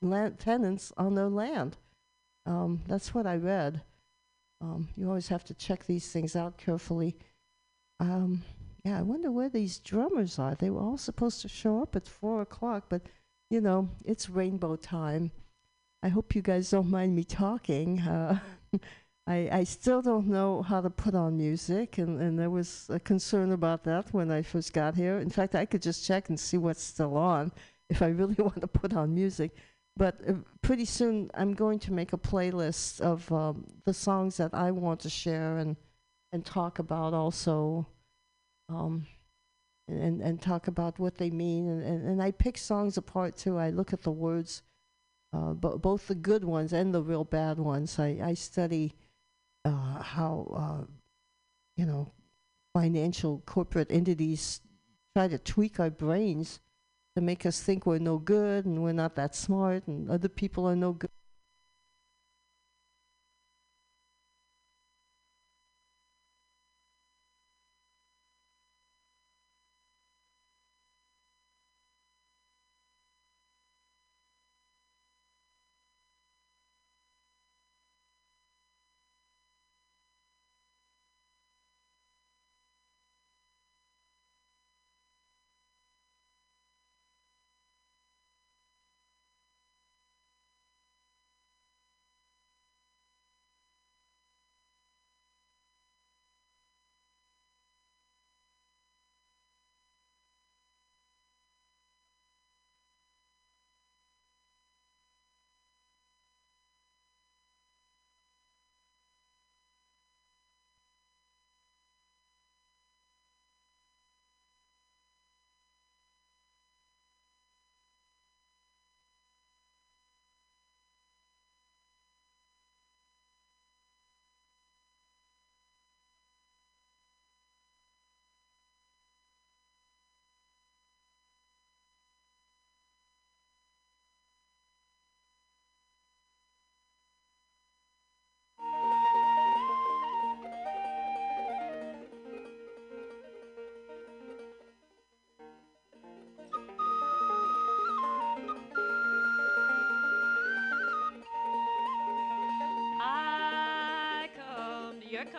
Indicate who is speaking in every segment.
Speaker 1: land tenants on their land. Um, that's what I read. Um, you always have to check these things out carefully. Um, yeah, I wonder where these drummers are. They were all supposed to show up at four o'clock, but you know, it's rainbow time. I hope you guys don't mind me talking. Uh, I, I still don't know how to put on music, and, and there was a concern about that when I first got here. In fact, I could just check and see what's still on if I really want to put on music. But uh, pretty soon, I'm going to make a playlist of um, the songs that I want to share and and talk about also, um, and and talk about what they mean. And, and, and I pick songs apart too. I look at the words, uh, bo- both the good ones and the real bad ones. I, I study uh, how uh, you know financial corporate entities try to tweak our brains to make us think we're no good and we're not that smart and other people are no good.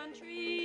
Speaker 2: Country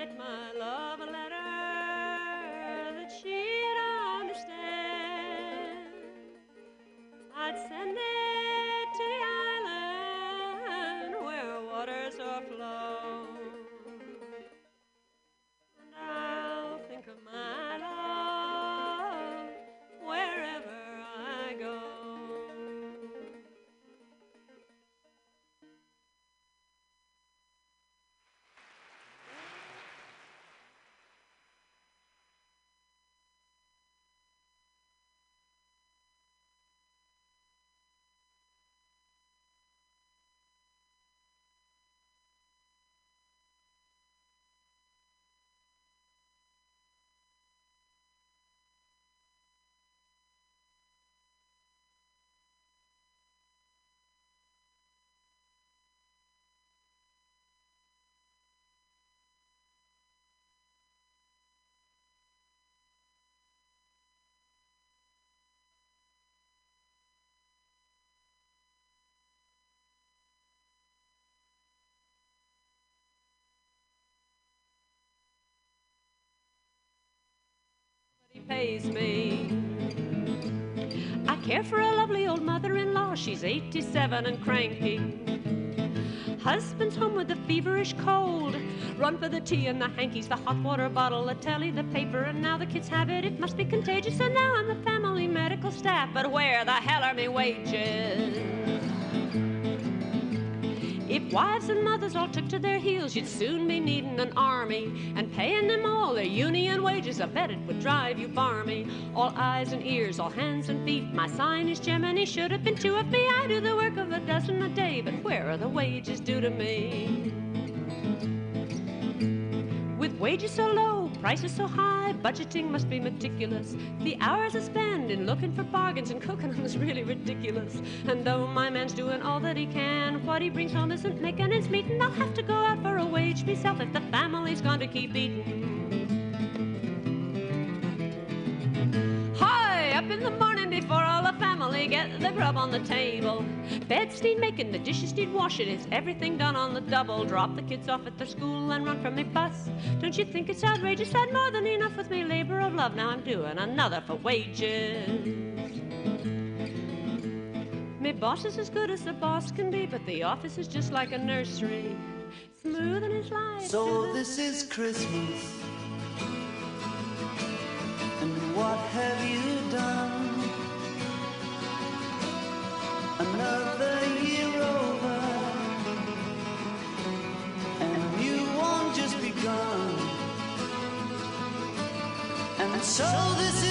Speaker 2: My love pays me. I care for a lovely old mother in law, she's 87 and cranky. Husband's home with a feverish cold. Run for the tea and the hankies, the hot water bottle, the telly, the paper, and now the kids have it. It must be contagious, and now I'm the family medical staff. But where the hell are me wages? If wives and mothers all took to their heels, you'd soon be needing an army and paying them all their union wages. I bet it would drive you barmy. All eyes and ears, all hands and feet. My sign is Gemini, should have been two of me. I do the work of a dozen a day, but where are the wages due to me? With wages so low, prices so high, budgeting must be meticulous. The hours I spend in looking for bargains and cooking is really ridiculous. And though my man's doing all that he can, what he brings home isn't making ends meet, and I'll have to go out for a wage myself if the family's going to keep eating. Get the grub on the table. Beds need making, the dishes need washing, it's everything done on the double. Drop the kids off at their school and run from me bus. Don't you think it's outrageous? I'd more than enough with me labor of love. Now I'm doing another for wages. Me boss is as good as a boss can be, but the office is just like a nursery. Smoothing his life.
Speaker 3: So this is Christmas. And what have you so this is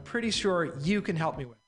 Speaker 4: I'm pretty sure you can help me with.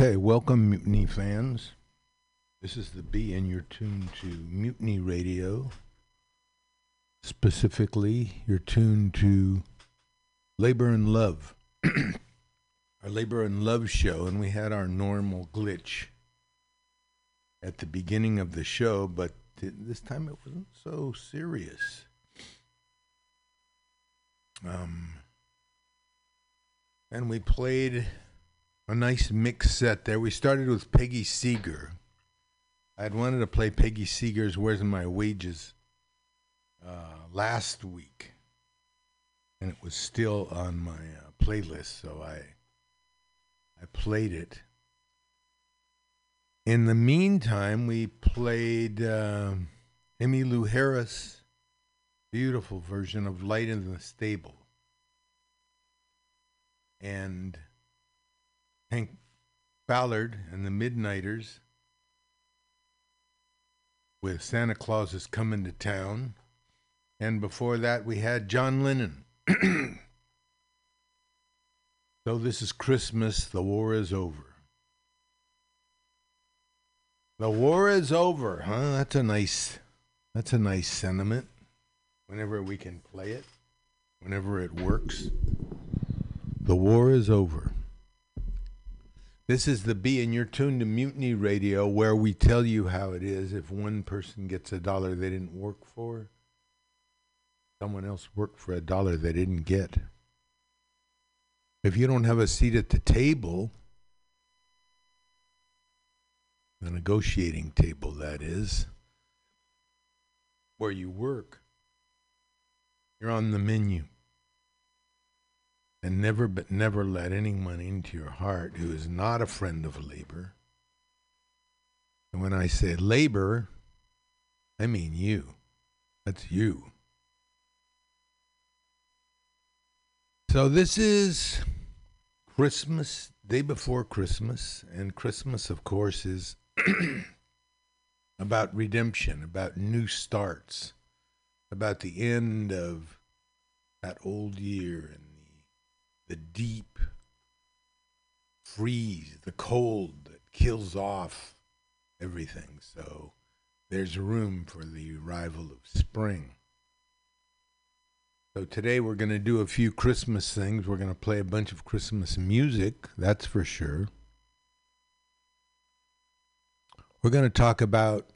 Speaker 5: Okay, welcome, Mutiny fans. This is the B, and you're tuned to Mutiny Radio. Specifically, you're tuned to Labor and Love, our Labor and Love show, and we had our normal glitch at the beginning of the show, but th- this time it wasn't so serious. Um, and we played a nice mix set there. We started with Peggy Seeger. I had wanted to play Peggy Seeger's "Where's My Wages" uh, last week, and it was still on my uh, playlist, so I I played it. In the meantime, we played uh, Emmylou Harris' beautiful version of "Light in the Stable," and Hank Ballard and the Midnighters with Santa Claus is Coming to Town. And before that, we had John Lennon. so this is Christmas, the war is over. The war is over, huh? That's a nice that's a nice sentiment. Whenever we can play it, whenever it works. The war is over. This is the B, and you're tuned to Mutiny Radio, where we tell you how it is. If one person gets a dollar they didn't work for, someone else worked for a dollar they didn't get. If you don't have a seat at the table, the negotiating table, that is, where you work, you're on the menu. And never but never let anyone into your heart who is not a friend of labor. And when I say labor, I mean you. That's you. So this is Christmas, day before Christmas, and Christmas, of course, is about redemption, about new starts, about the end of that old year and the, deep freeze, the cold that kills off everything. So there's room for the arrival of spring. So today we're going to do a few Christmas things. We're going to play a bunch of Christmas music, that's for sure. We're going to talk about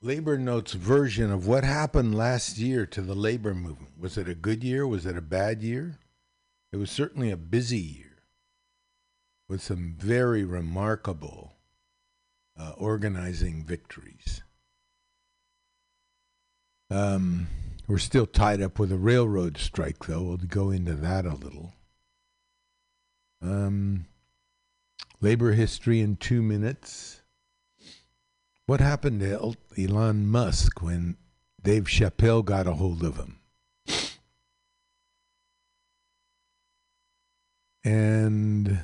Speaker 5: Labor Notes' version of what happened last year to the labor movement. Was it a good year? Was it a bad year? It was certainly a busy year with some very remarkable uh, organizing victories. Um, we're still tied up with a railroad strike, though. We'll go into that a little. Um, labor history in two minutes. What happened to Elon Musk when Dave Chappelle got a hold of him? And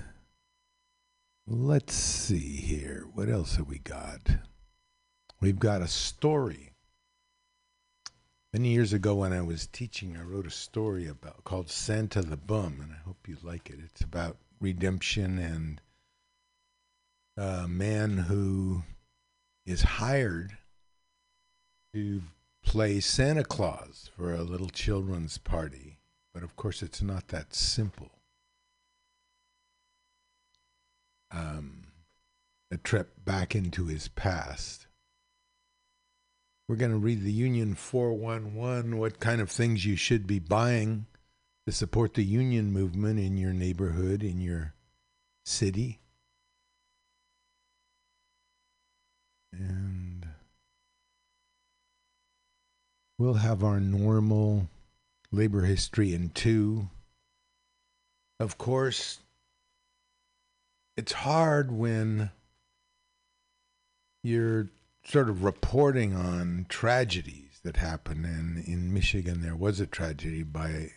Speaker 5: let's see here. What else have we got? We've got a story. Many years ago, when I was teaching, I wrote a story about called Santa the Bum, and I hope you like it. It's about redemption and a man who is hired to play Santa Claus for a little children's party. But of course, it's not that simple. Um, a trip back into his past. We're going to read the Union 411, what kind of things you should be buying to support the union movement in your neighborhood, in your city. And we'll have our normal labor history in two. Of course, it's hard when you're sort of reporting on tragedies that happen. And in Michigan, there was a tragedy by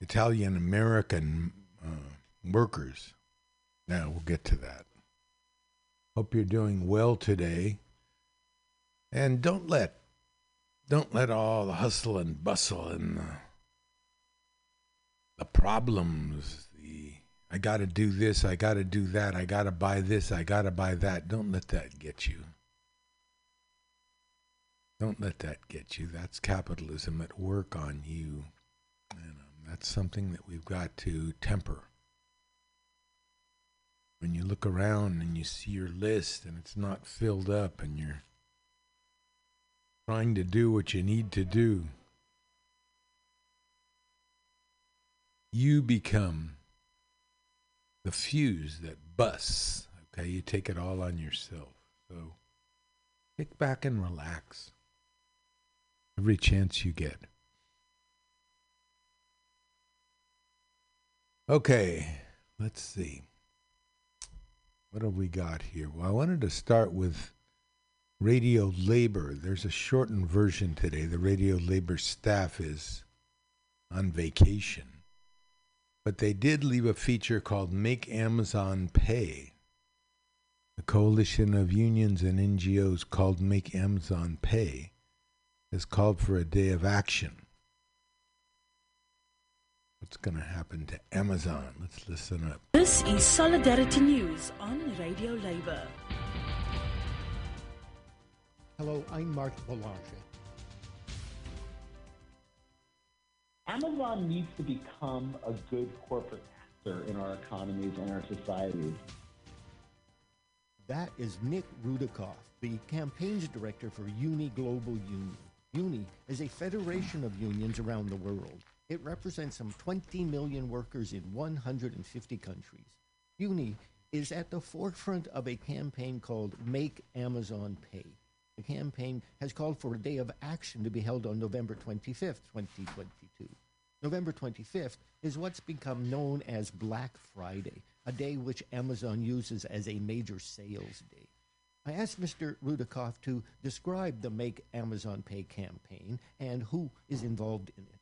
Speaker 5: Italian American uh, workers. Now, we'll get to that. Hope you're doing well today. And don't let don't let all the hustle and bustle and the, the problems, I got to do this, I got to do that, I got to buy this, I got to buy that. Don't let that get you. Don't let that get you. That's capitalism at work on you. And um, that's something that we've got to temper. When you look around and you see your list and it's not filled up and you're trying to do what you need to do, you become the fuse that busts. Okay, you take it all on yourself. So kick back and relax every chance you get. Okay, let's see. What have we got here? Well, I wanted to start with radio labor. There's a shortened version today. The radio labor staff is on vacation. But they did leave a feature called Make Amazon Pay. The coalition of unions and NGOs called Make Amazon Pay has called for a day of action. What's going to happen to Amazon? Let's listen up.
Speaker 6: This is Solidarity News on Radio Labour.
Speaker 7: Hello, I'm Mark Boulanger.
Speaker 8: Amazon needs to become a good corporate actor in our economies and our societies.
Speaker 7: That is Nick Rudikoff, the campaigns director for Uni Global Union. Uni is a federation of unions around the world. It represents some 20 million workers in 150 countries. Uni is at the forefront of a campaign called Make Amazon Pay. The campaign has called for a day of action to be held on November 25th, 2022. November 25th is what's become known as Black Friday, a day which Amazon uses as a major sales day. I asked Mr. Rudikoff to describe the Make Amazon Pay campaign and who is involved in it.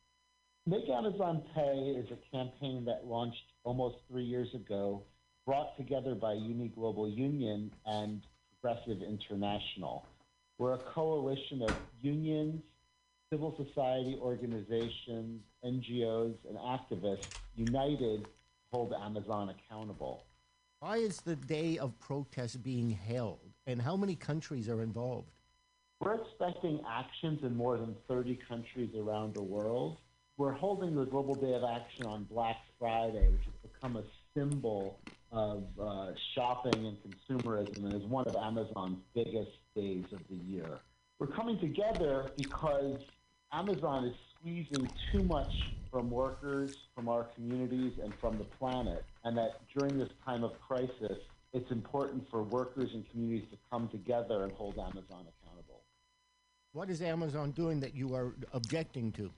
Speaker 8: Make Amazon Pay is a campaign that launched almost three years ago, brought together by Uni Global Union and Progressive International. We're a coalition of unions, civil society organizations, NGOs, and activists united to hold Amazon accountable.
Speaker 7: Why is the day of protest being held, and how many countries are involved?
Speaker 8: We're expecting actions in more than 30 countries around the world. We're holding the Global Day of Action on Black Friday, which has become a symbol of uh, shopping and consumerism and is one of Amazon's biggest days of the year. We're coming together because Amazon is squeezing too much from workers, from our communities, and from the planet, and that during this time of crisis, it's important for workers and communities to come together and hold Amazon accountable.
Speaker 7: What is Amazon doing that you are objecting to?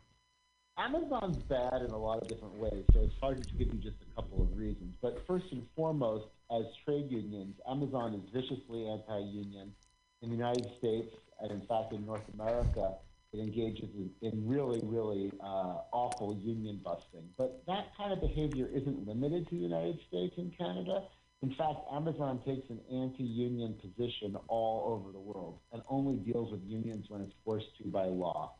Speaker 8: Amazon's bad in a lot of different ways, so it's hard to give you just a couple of reasons. But first and foremost, as trade unions, Amazon is viciously anti union. In the United States, and in fact in North America, it engages in, in really, really uh, awful union busting. But that kind of behavior isn't limited to the United States and Canada. In fact, Amazon takes an anti union position all over the world and only deals with unions when it's forced to by law.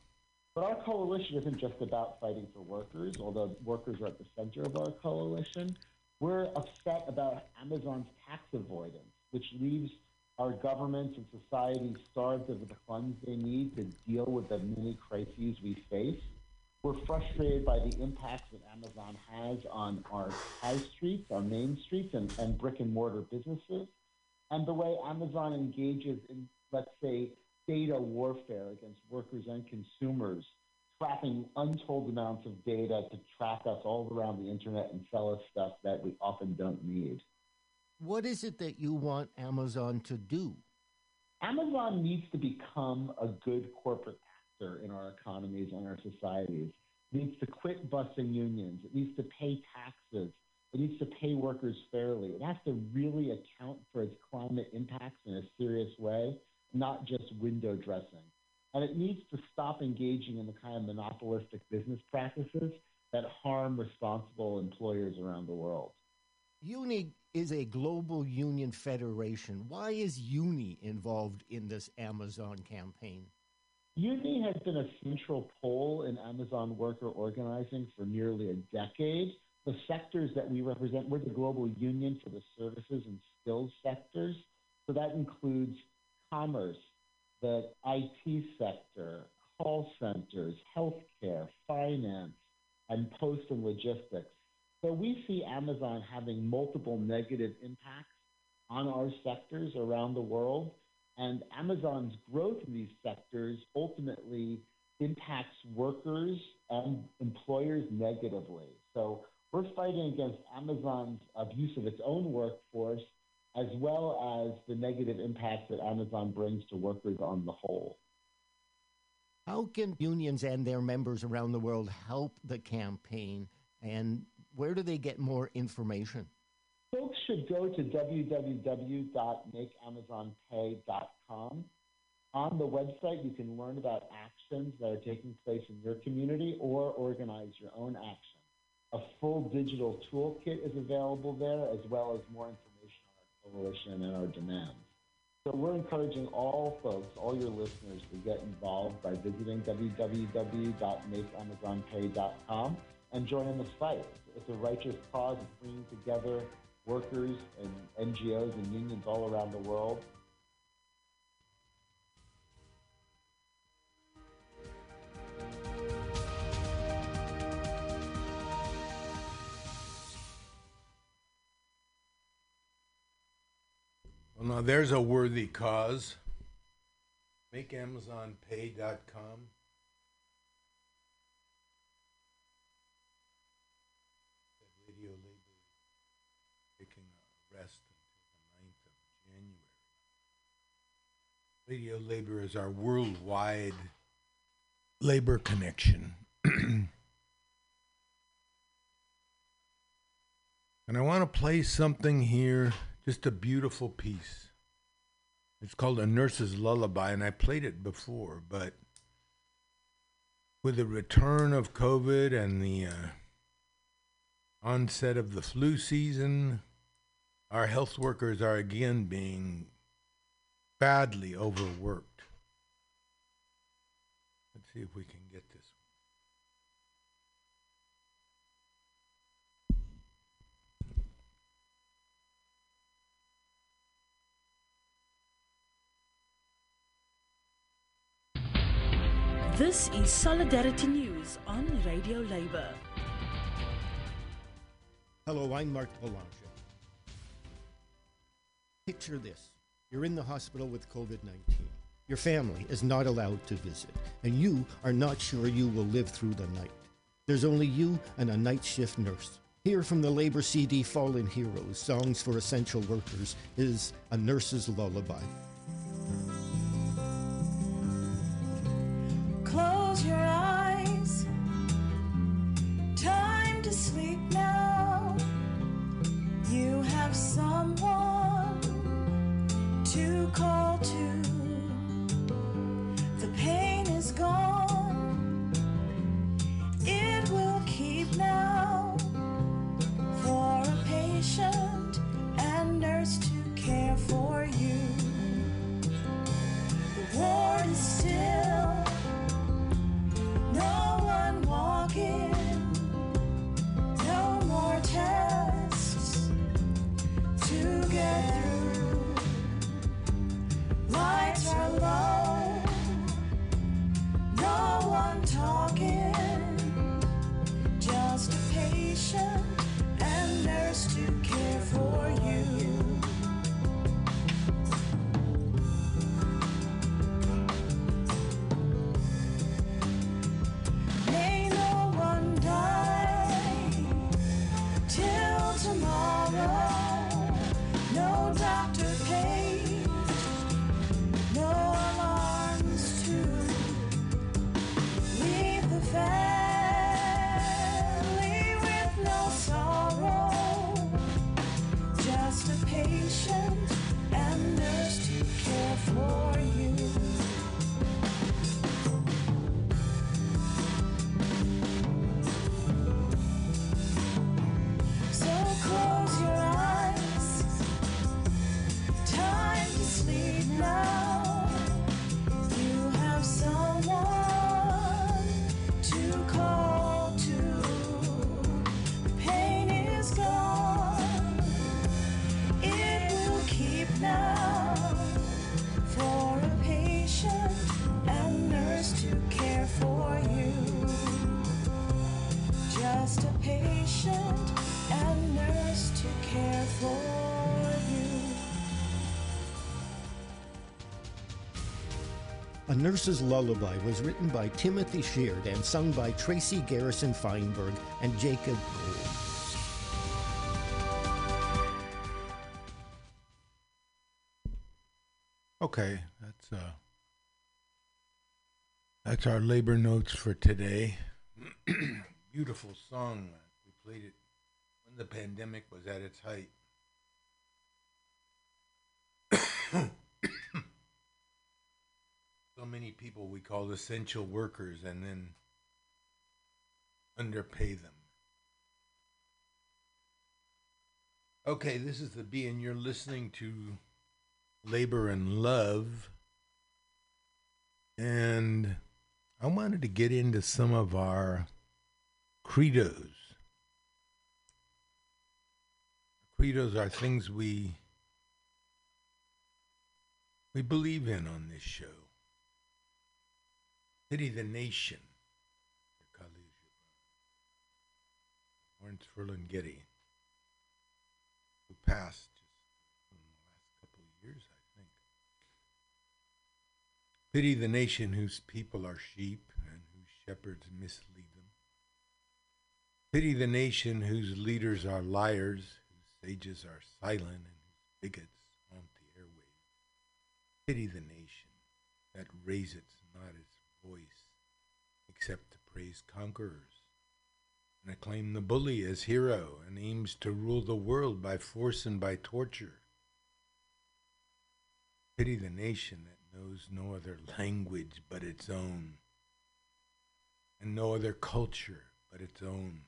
Speaker 8: But our coalition isn't just about fighting for workers, although workers are at the center of our coalition. We're upset about Amazon's tax avoidance, which leaves our governments and society starved of the funds they need to deal with the many crises we face. We're frustrated by the impacts that Amazon has on our high streets, our main streets, and, and brick and mortar businesses, and the way Amazon engages in, let's say, data warfare against workers and consumers, tracking untold amounts of data to track us all around the internet and sell us stuff that we often don't need.
Speaker 7: What is it that you want Amazon to do?
Speaker 8: Amazon needs to become a good corporate actor in our economies and our societies. It needs to quit busting unions. It needs to pay taxes. It needs to pay workers fairly. It has to really account for its climate impacts in a serious way not just window dressing. And it needs to stop engaging in the kind of monopolistic business practices that harm responsible employers around the world.
Speaker 7: UNI is a global union federation. Why is UNI involved in this Amazon campaign?
Speaker 8: UNI has been a central pole in Amazon worker organizing for nearly a decade. The sectors that we represent, we're the global union for the services and skills sectors. So that includes commerce, the IT sector, call centers, healthcare, finance, and post and logistics. So we see Amazon having multiple negative impacts on our sectors around the world. And Amazon's growth in these sectors ultimately impacts workers and employers negatively. So we're fighting against Amazon's abuse of its own workforce as well as the negative impact that Amazon brings to workers on the whole.
Speaker 7: How can unions and their members around the world help the campaign, and where do they get more information?
Speaker 8: Folks should go to www.makeamazonpay.com. On the website, you can learn about actions that are taking place in your community or organize your own action. A full digital toolkit is available there, as well as more information coalition and our demands. So we're encouraging all folks, all your listeners, to get involved by visiting www.makeamazonpay.com and joining the fight. It's a righteous cause of bringing together workers and NGOs and unions all around the world
Speaker 5: Now there's a worthy cause. MakeAmazonPay.com. Radio labor taking a rest until the 9th of January. Radio labor is our worldwide labor connection. and I want to play something here just a beautiful piece. It's called A Nurse's Lullaby, and I played it before, but with the return of COVID and the uh, onset of the flu season, our health workers are again being badly overworked. Let's see if we can this.
Speaker 6: Is Solidarity News on Radio Labour.
Speaker 7: Hello, I'm Mark Boulanger. Picture this you're in the hospital with COVID 19. Your family is not allowed to visit, and you are not sure you will live through the night. There's only you and a night shift nurse. Here from the Labor CD Fallen Heroes Songs for Essential Workers is A Nurse's Lullaby.
Speaker 9: Close your eyes. Time to sleep now. You have someone to call and nurse to care
Speaker 7: Nurse's Lullaby was written by Timothy Sheard and sung by Tracy Garrison Feinberg and Jacob Cole.
Speaker 5: Okay, that's uh that's our labor notes for today. Beautiful song. We played it when the pandemic was at its height. so many people we call essential workers and then underpay them. Okay, this is the B, and you're listening to labor and love. And I wanted to get into some of our credos. Credos are things we we believe in on this show. Pity the nation. Lawrence Ferlinghetti, who passed just in the last couple of years, I think. Pity the nation whose people are sheep and whose shepherds mislead them. Pity the nation whose leaders are liars, whose sages are silent, and whose bigots haunt the airwaves. Pity the nation that raises not its voice except to praise conquerors and acclaim the bully as hero and aims to rule the world by force and by torture. Pity the nation that knows no other language but its own, and no other culture but its own.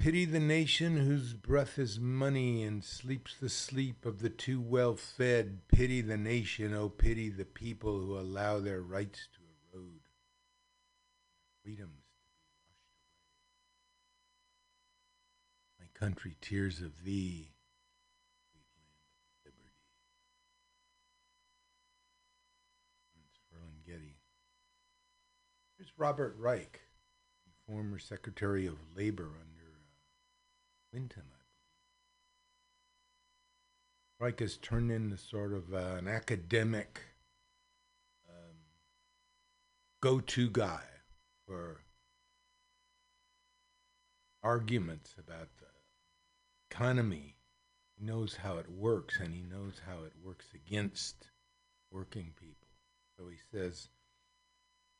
Speaker 5: Pity the nation whose breath is money and sleeps the sleep of the too well fed. Pity the nation, oh, pity the people who allow their rights to erode, freedoms to be washed away. My country, tears of thee. Here's Robert Reich, former Secretary of Labor Clinton, I believe. Has turned into sort of uh, an academic um, go-to guy for arguments about the economy. He knows how it works, and he knows how it works against working people. So he says,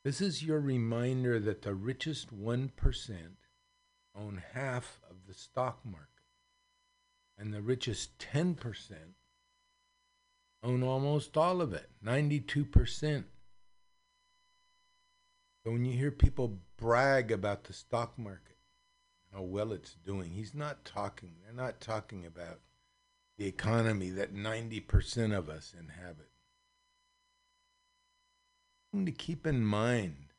Speaker 5: this is your reminder that the richest 1% own half of the stock market, and the richest 10% own almost all of it 92%. So when you hear people brag about the stock market, how well it's doing, he's not talking, they're not talking about the economy that 90% of us inhabit thing to keep in mind.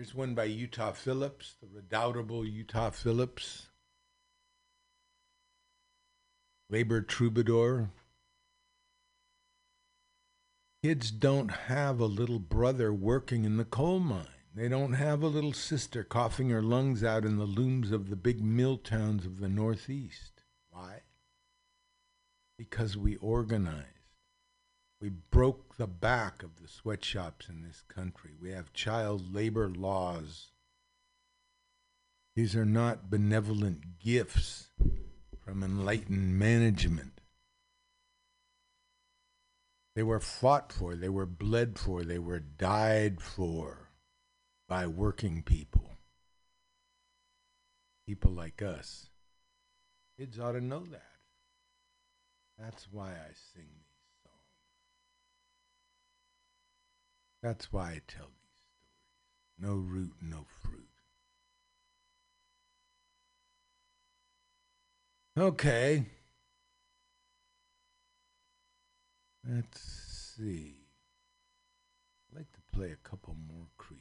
Speaker 5: Here's one by Utah Phillips, the redoubtable Utah Phillips, labor troubadour. Kids don't have a little brother working in the coal mine. They don't have a little sister coughing her lungs out in the looms of the big mill towns of the Northeast. Why? Because we organized. We broke the back of the sweatshops in this country. We have child labor laws. These are not benevolent gifts from enlightened management. They were fought for, they were bled for, they were died for by working people. People like us. Kids ought to know that. That's why I sing these songs. That's why I tell these stories. No root, no fruit. Okay. Let's see. I'd like to play a couple more Credos.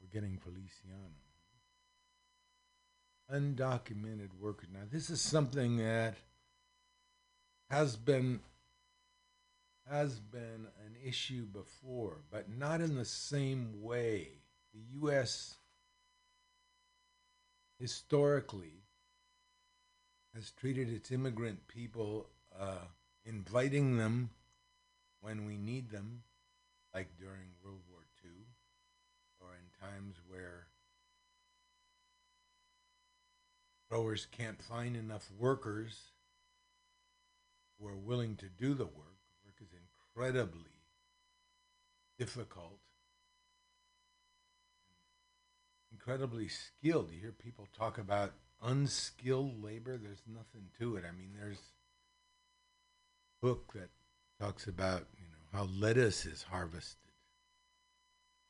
Speaker 5: We're getting Feliciano. Undocumented workers. Now, this is something that has been has been an issue before, but not in the same way. The U.S. historically has treated its immigrant people, uh, inviting them when we need them, like during World War II, or in times where growers can't find enough workers who are willing to do the work. Work is incredibly difficult, incredibly skilled. You hear people talk about unskilled labor. There's nothing to it. I mean, there's a book that talks about you know how lettuce is harvested.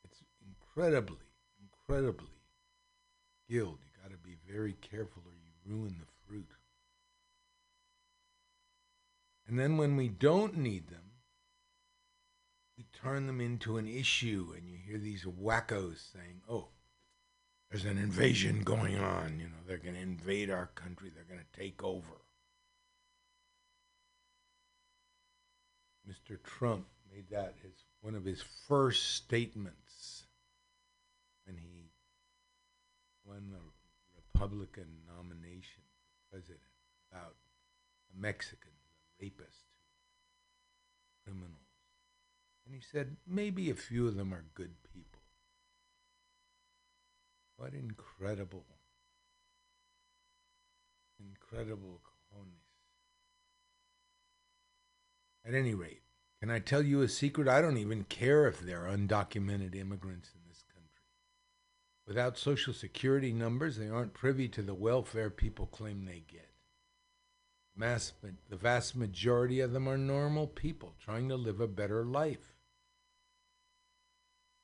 Speaker 5: It's incredibly, incredibly skilled. Got to be very careful, or you ruin the fruit. And then when we don't need them, we turn them into an issue, and you hear these wackos saying, "Oh, there's an invasion going on. You know, they're going to invade our country. They're going to take over." Mr. Trump made that his one of his first statements when he won the Republican nomination for president about the Mexicans, the rapists, criminals. And he said, maybe a few of them are good people. What incredible, incredible cojones. At any rate, can I tell you a secret? I don't even care if they're undocumented immigrants in. Without social security numbers, they aren't privy to the welfare people claim they get. Mass, the vast majority of them are normal people trying to live a better life.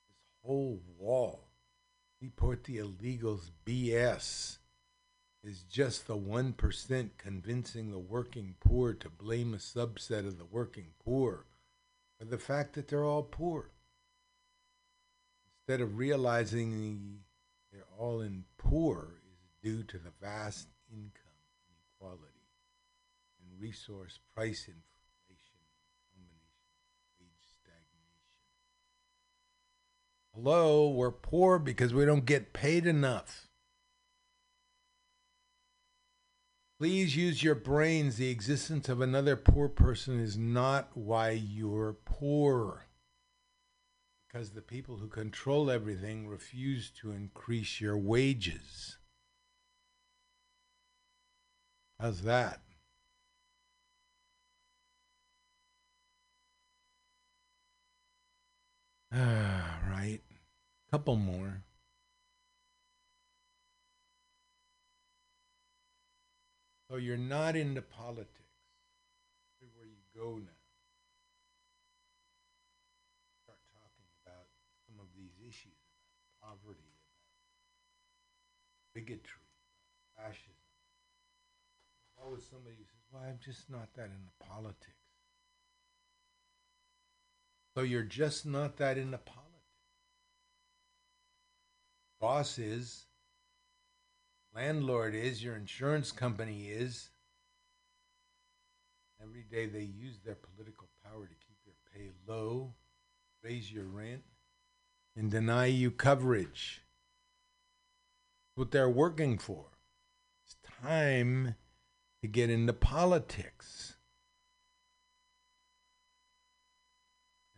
Speaker 5: This whole wall, deport the illegals BS, is just the 1% convincing the working poor to blame a subset of the working poor for the fact that they're all poor. Instead of realizing the, they're all in poor is due to the vast income inequality and resource price inflation combination wage stagnation. Hello, we're poor because we don't get paid enough. Please use your brains. The existence of another poor person is not why you're poor. Because the people who control everything refuse to increase your wages. How's that? Ah, right. Couple more. So you're not into politics. Everywhere you go now. Start talking about some of these issues about poverty, about bigotry, fascism. Always somebody who says, Well, I'm just not that into politics. So you're just not that into politics. Boss is, landlord is, your insurance company is. Every day they use their political power to keep your pay low, raise your rent, and deny you coverage. What they're working for. It's time to get into politics.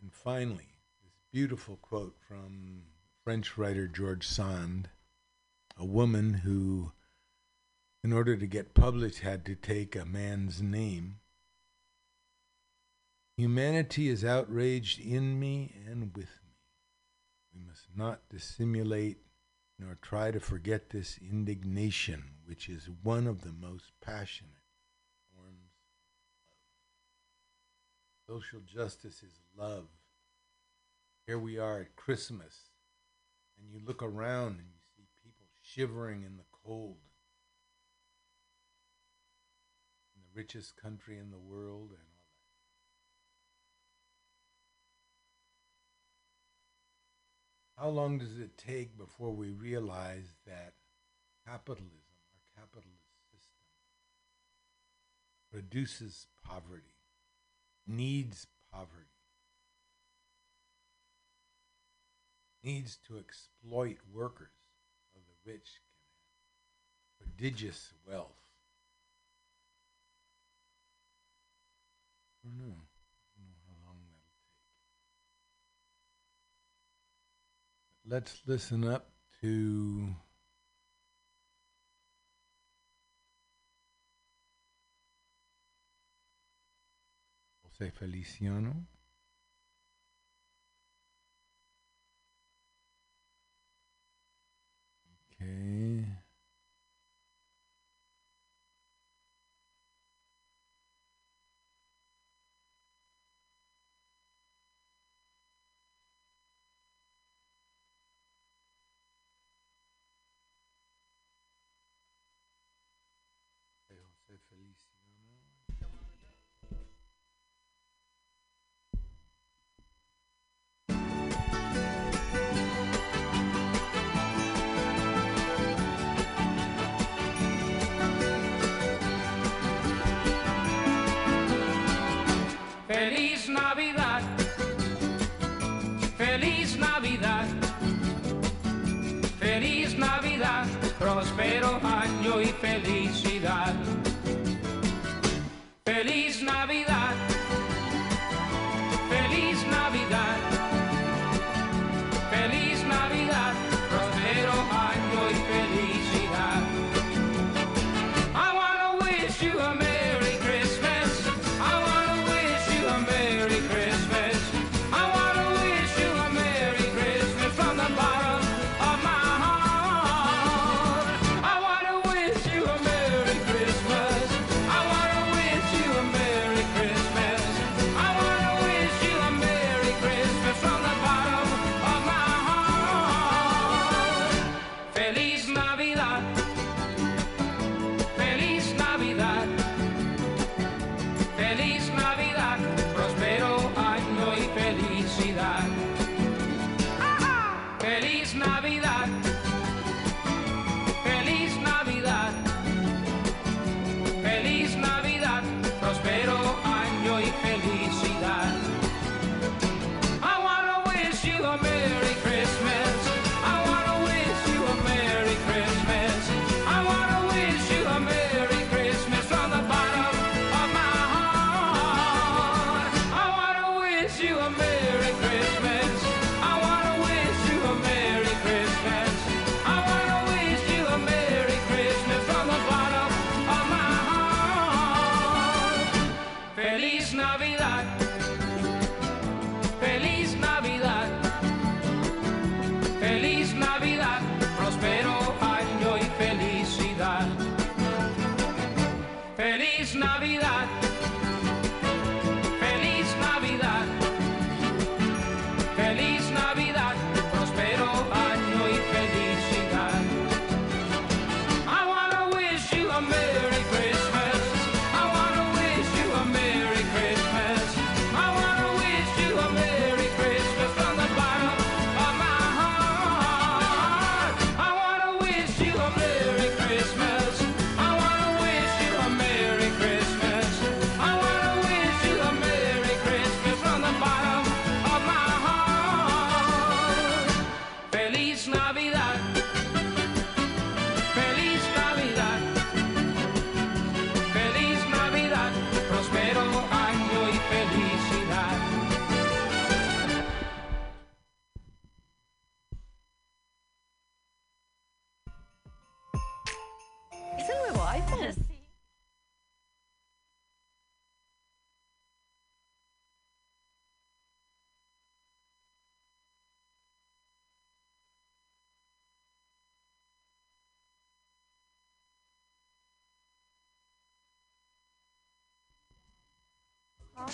Speaker 5: And finally, this beautiful quote from French writer George Sand, a woman who, in order to get published, had to take a man's name. Humanity is outraged in me and with me. We must not dissimulate nor try to forget this indignation, which is one of the most passionate forms of. Social justice is love. Here we are at Christmas, and you look around and you see people shivering in the cold. In the richest country in the world and all that. How long does it take before we realize that capitalism, our capitalist system, produces poverty, needs poverty? needs to exploit workers so the rich can have prodigious wealth. I don't know. I don't know how long that'll take. But let's listen up to Jose Feliciano. Okay.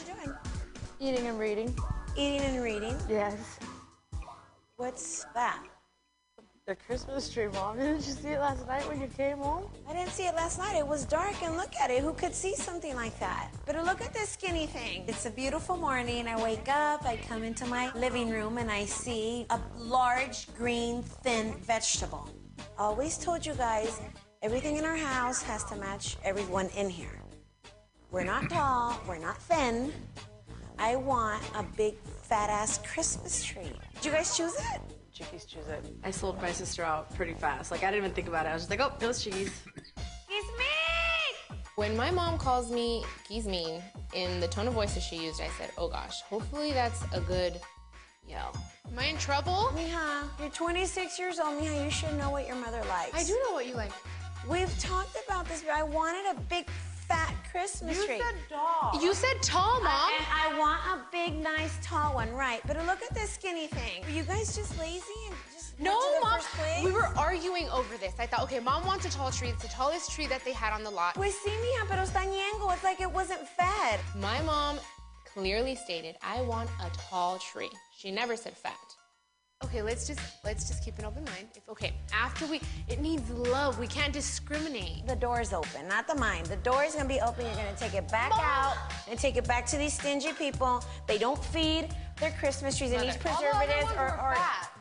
Speaker 10: You
Speaker 11: doing?
Speaker 12: Eating and reading.
Speaker 11: Eating and reading.
Speaker 12: Yes.
Speaker 11: What's that?
Speaker 12: The Christmas tree, Mom. Didn't you see it last night when you came home?
Speaker 11: I didn't see it last night. It was dark, and look at it. Who could see something like that? But look at this skinny thing. It's a beautiful morning. I wake up, I come into my living room, and I see a large, green, thin vegetable. I always told you guys, everything in our house has to match everyone in here. We're not tall, we're not thin. I want a big, fat ass Christmas tree. Did you guys choose it?
Speaker 12: Chickies choose it. I sold my sister out pretty fast. Like, I didn't even think about it. I was just like, oh, those chickies.
Speaker 11: It's me!
Speaker 13: When my mom calls me Gizmean in the tone of voice that she used, I said, oh gosh, hopefully that's a good yell. Am I in trouble?
Speaker 11: Miha, you're 26 years old. Miha, you should know what your mother likes.
Speaker 13: I do know what you like.
Speaker 11: We've talked about this, but I wanted a big, fat Christmas
Speaker 12: You
Speaker 11: tree.
Speaker 12: You said doll.
Speaker 13: You said tall, mom.
Speaker 11: I, and I want a big, nice, tall one, right? But look at this skinny thing. Are you guys just lazy and just
Speaker 13: No,
Speaker 11: went to the
Speaker 13: mom. We were arguing over this. I thought, okay, mom wants a tall tree. It's the tallest tree that they had on the lot.
Speaker 11: Pues sí, mija, pero está ñengo. It's like it wasn't fed.
Speaker 13: My mom clearly stated, I want a tall tree. She never said fat. Okay, let's just let's just keep an open mind. If okay, after we it needs love. We can't discriminate.
Speaker 11: The door's open, not the mine. The door's gonna be open. You're gonna take it back out and take it back to these stingy people. They don't feed their Christmas trees. It needs preservatives or, or,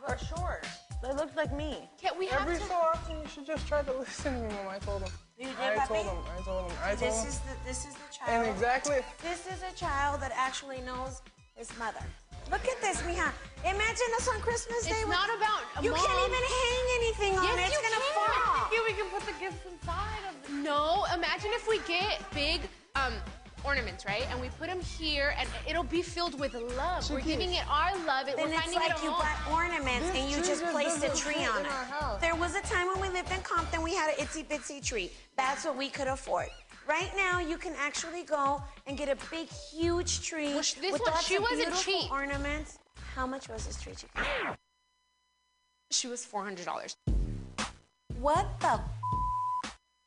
Speaker 12: or short. They looked like me.
Speaker 13: Can't we have
Speaker 14: Every
Speaker 13: to?
Speaker 14: so often, you should just try to listen to me, Mom. I told him.
Speaker 11: You did,
Speaker 14: I
Speaker 11: papi?
Speaker 14: told him. I told him. I told them.
Speaker 11: This
Speaker 14: him.
Speaker 11: is the this is the child.
Speaker 14: And exactly.
Speaker 11: This is a child that actually knows his mother. Look at this, Mija. Imagine us on Christmas Day.
Speaker 13: It's
Speaker 11: with-
Speaker 13: not about
Speaker 11: You
Speaker 13: Mom.
Speaker 11: can't even hang anything on
Speaker 13: Yes,
Speaker 11: it. It's
Speaker 13: you
Speaker 11: gonna
Speaker 13: can.
Speaker 11: fall.
Speaker 12: Yeah, we can put the gifts inside of the.
Speaker 13: No, imagine if we get big um ornaments, right? And we put them here, and it'll be filled with love. We're giving it our love. It,
Speaker 11: Then
Speaker 13: we're
Speaker 11: it's
Speaker 13: finding
Speaker 11: like
Speaker 13: it
Speaker 11: you
Speaker 13: home.
Speaker 11: got ornaments
Speaker 14: This
Speaker 11: and you just
Speaker 14: just
Speaker 11: placed a tree on it. There was a time when we lived in Compton, we had an itsy bitsy tree. That's what we could afford. Right now, you can actually go and get a big, huge tree
Speaker 13: Well, this
Speaker 11: with
Speaker 13: one,
Speaker 11: lots
Speaker 13: she
Speaker 11: of
Speaker 13: wasn't
Speaker 11: beautiful
Speaker 13: cheap.
Speaker 11: ornaments. How much was this tree? Chica?
Speaker 13: She was four hundred dollars.
Speaker 11: What the?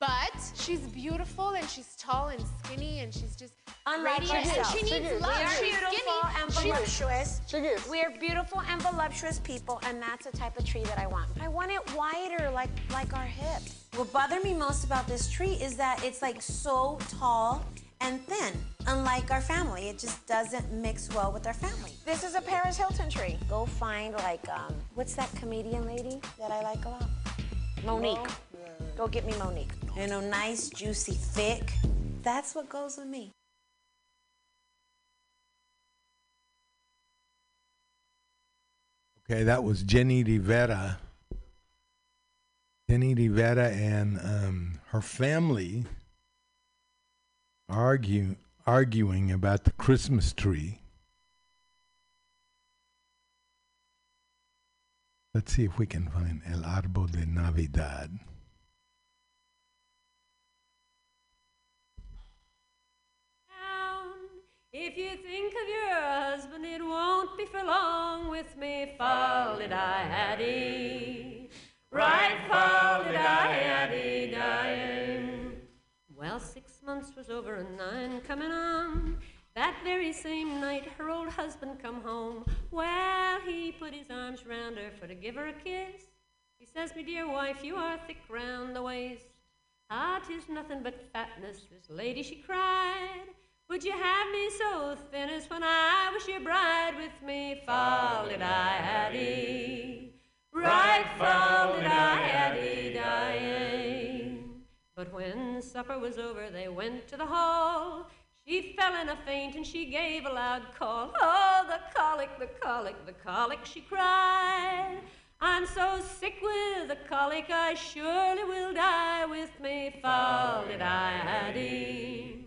Speaker 13: But she's beautiful and she's tall and skinny and she's just
Speaker 11: Unlike
Speaker 13: radiant and she needs
Speaker 14: Chickies,
Speaker 13: love.
Speaker 11: We are
Speaker 13: She's
Speaker 11: beautiful
Speaker 13: skinny.
Speaker 11: and
Speaker 13: She's-
Speaker 11: voluptuous.
Speaker 14: Chickies.
Speaker 11: We are beautiful and voluptuous people, and that's the type of tree that I want. I want it wider, like like our hips. What bothered me most about this tree is that it's like so tall and thin. Unlike our family, it just doesn't mix well with our family. This is a Paris Hilton tree. Go find like um, what's that comedian lady that I like a lot? Mo'Nique. Go get me Mo'Nique. You know, nice, juicy, thick. That's what goes with me.
Speaker 5: Okay, that was Jenny Rivera. Jenny Rivera and um, her family argue arguing about the Christmas tree. Let's see if we can find El Árbol de Navidad.
Speaker 2: If you think of your husband, it won't be for long with me. Fall I addy. Well, six months was over and nine coming on. That very same night, her old husband come home. Well, he put his arms round her for to give her a kiss. He says, "Me dear wife, you are thick round the waist. Ah, 'tis nothing but fatness, this lady," she cried. Would you have me so thin as when I was your bride with me? Fall did I addy, right did I addy dying. But when supper was over, they went to the hall. She fell in a faint and she gave a loud call. Oh, the colic, the colic, the colic, she cried. I'm so sick with the colic, I surely will die with me. Fall did I addie.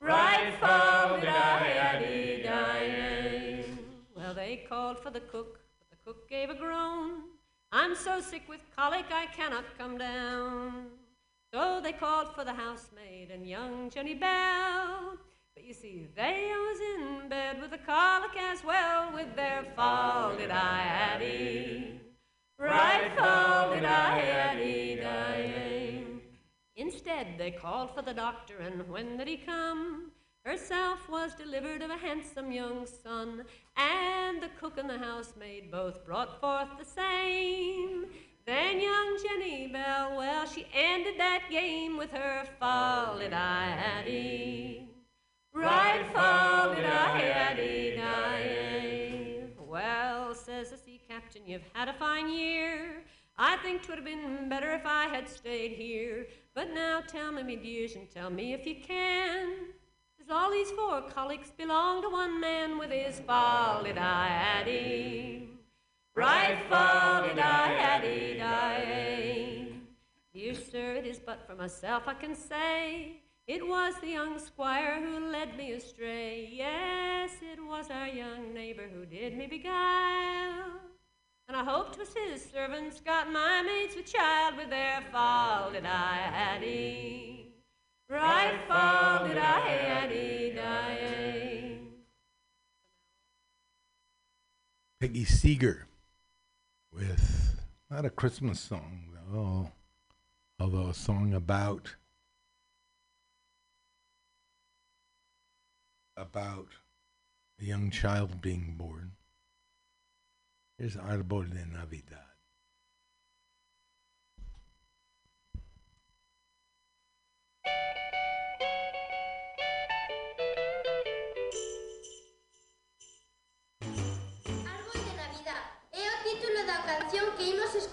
Speaker 2: Right fall did I addie dying. Well, they called for the cook, but the cook gave a groan. I'm so sick with colic, I cannot come down. So they called for the housemaid and young Jenny Bell. But you see, they was in bed with the colic as well, with their fall did I addie. Right fall did I addie. Instead, they called for the doctor, and when did he come? Herself was delivered of a handsome young son, and the cook and the housemaid both brought forth the same. Then young Jenny Bell, well, she ended that game with her fall did I. Right fall did. Well, says the sea captain, you've had a fine year. I think 'twould have been better if I had stayed here. But now tell me, me dears, and tell me if you can. All these four colics belong to one man with his addie? Right fall did I addie? Dear sir, it is but for myself I can say. It was the young squire who led me astray. Yes, it was our young neighbor who did me beguile. And I hope 'twas his servants got my maids with child with their fall I addie. Right did I.
Speaker 5: Peggy Seeger with not a Christmas song, though, although a song about about a young child being born. Here's Arbol de Navidad.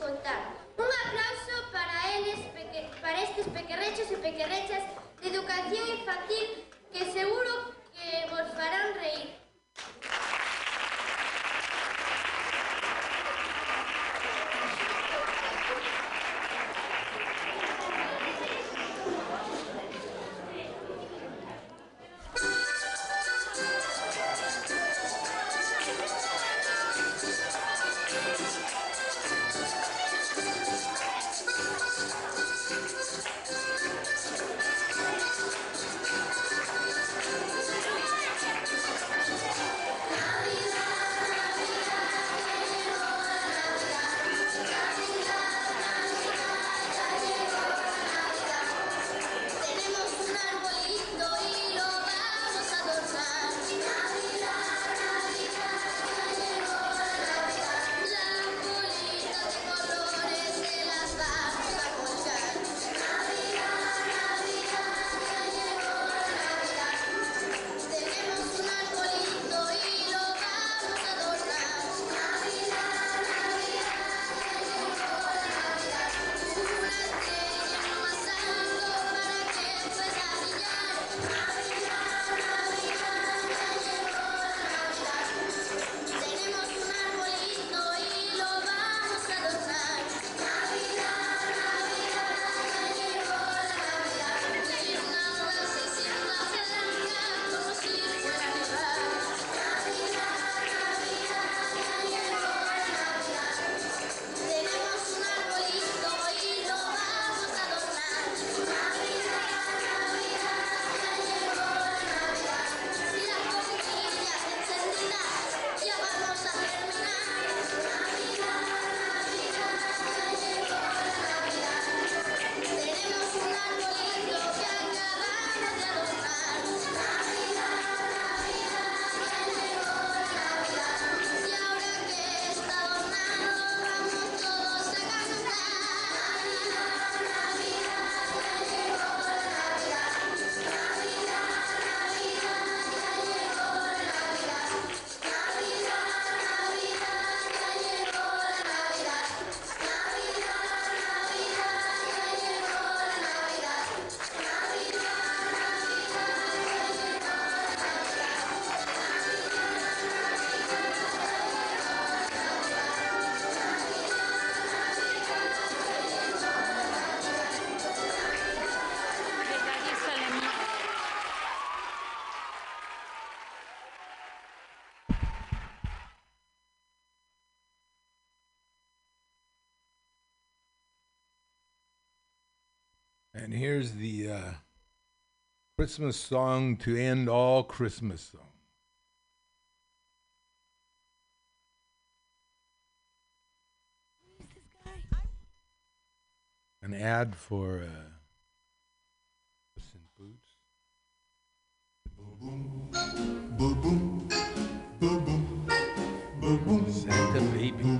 Speaker 15: contar. Un aplauso para eles, peque, para estes pequerrechos e pequerrechas de educación infantil que seguro que vos farán reír.
Speaker 5: Here's the uh, Christmas song to end all Christmas songs. An ad for uh, Boots. Santa baby,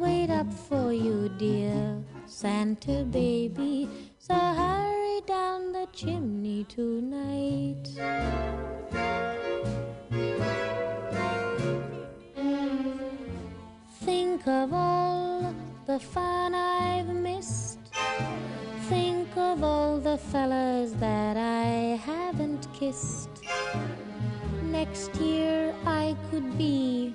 Speaker 16: Wait up for you, dear Santa baby. So hurry down the chimney tonight. Think of all the fun I've missed. Think of all the fellas that I haven't kissed. Next year I could be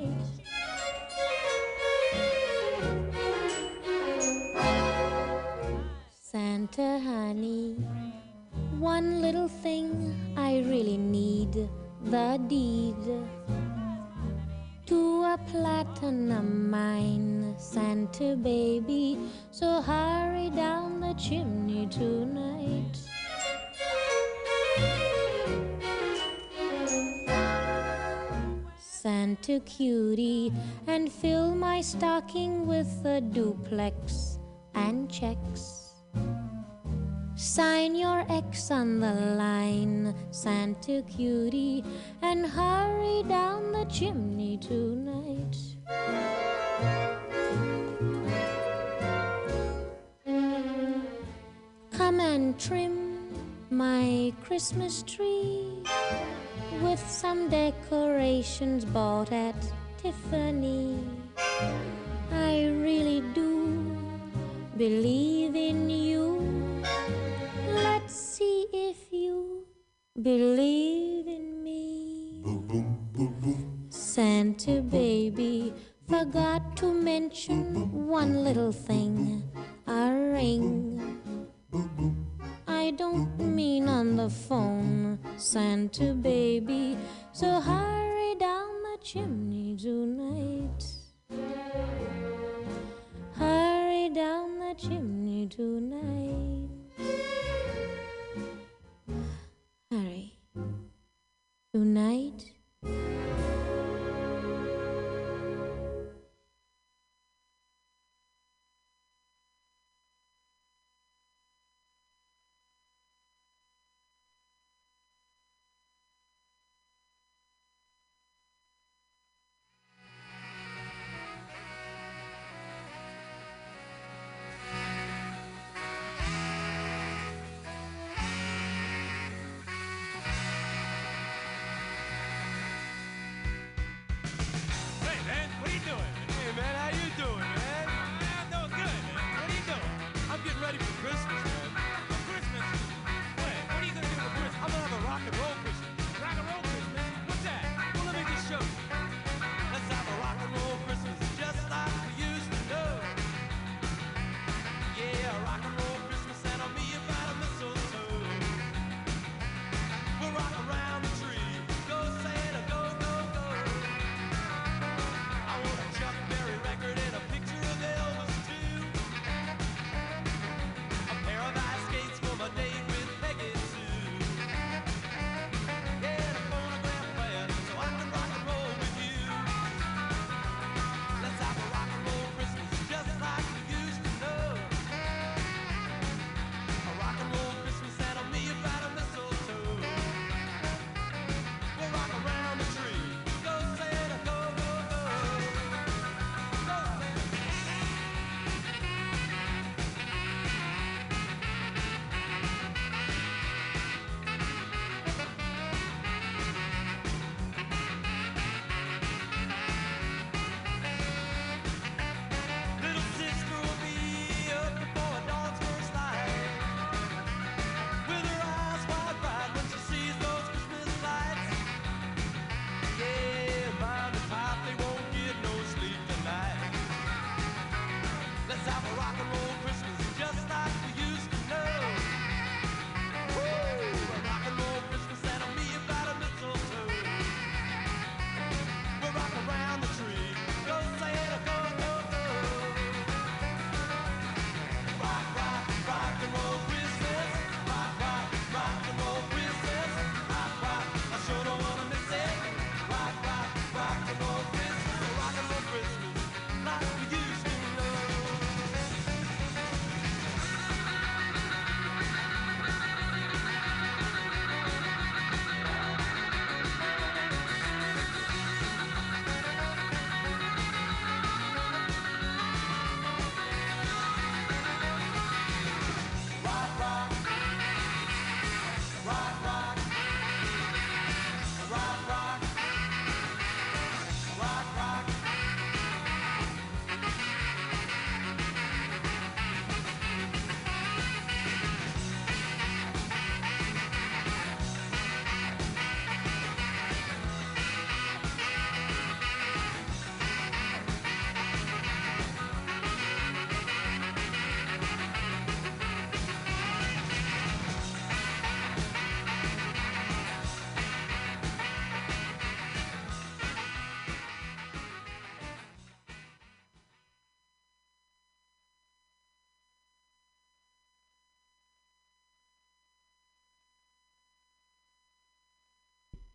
Speaker 16: Santa honey, one little thing I really need the deed to a platinum mine, Santa baby. So hurry down the chimney tonight. Santa cutie, and fill my stocking with a duplex and checks. Sign your X on the line, Santa cutie, and hurry down the chimney tonight. Come and trim my Christmas tree with some decorations bought at Tiffany. I really do believe in you. Let's see if you believe in me. Santa baby forgot to mention one little thing a ring. I don't mean on the phone, Santa baby. So hurry down the chimney tonight. Tonight.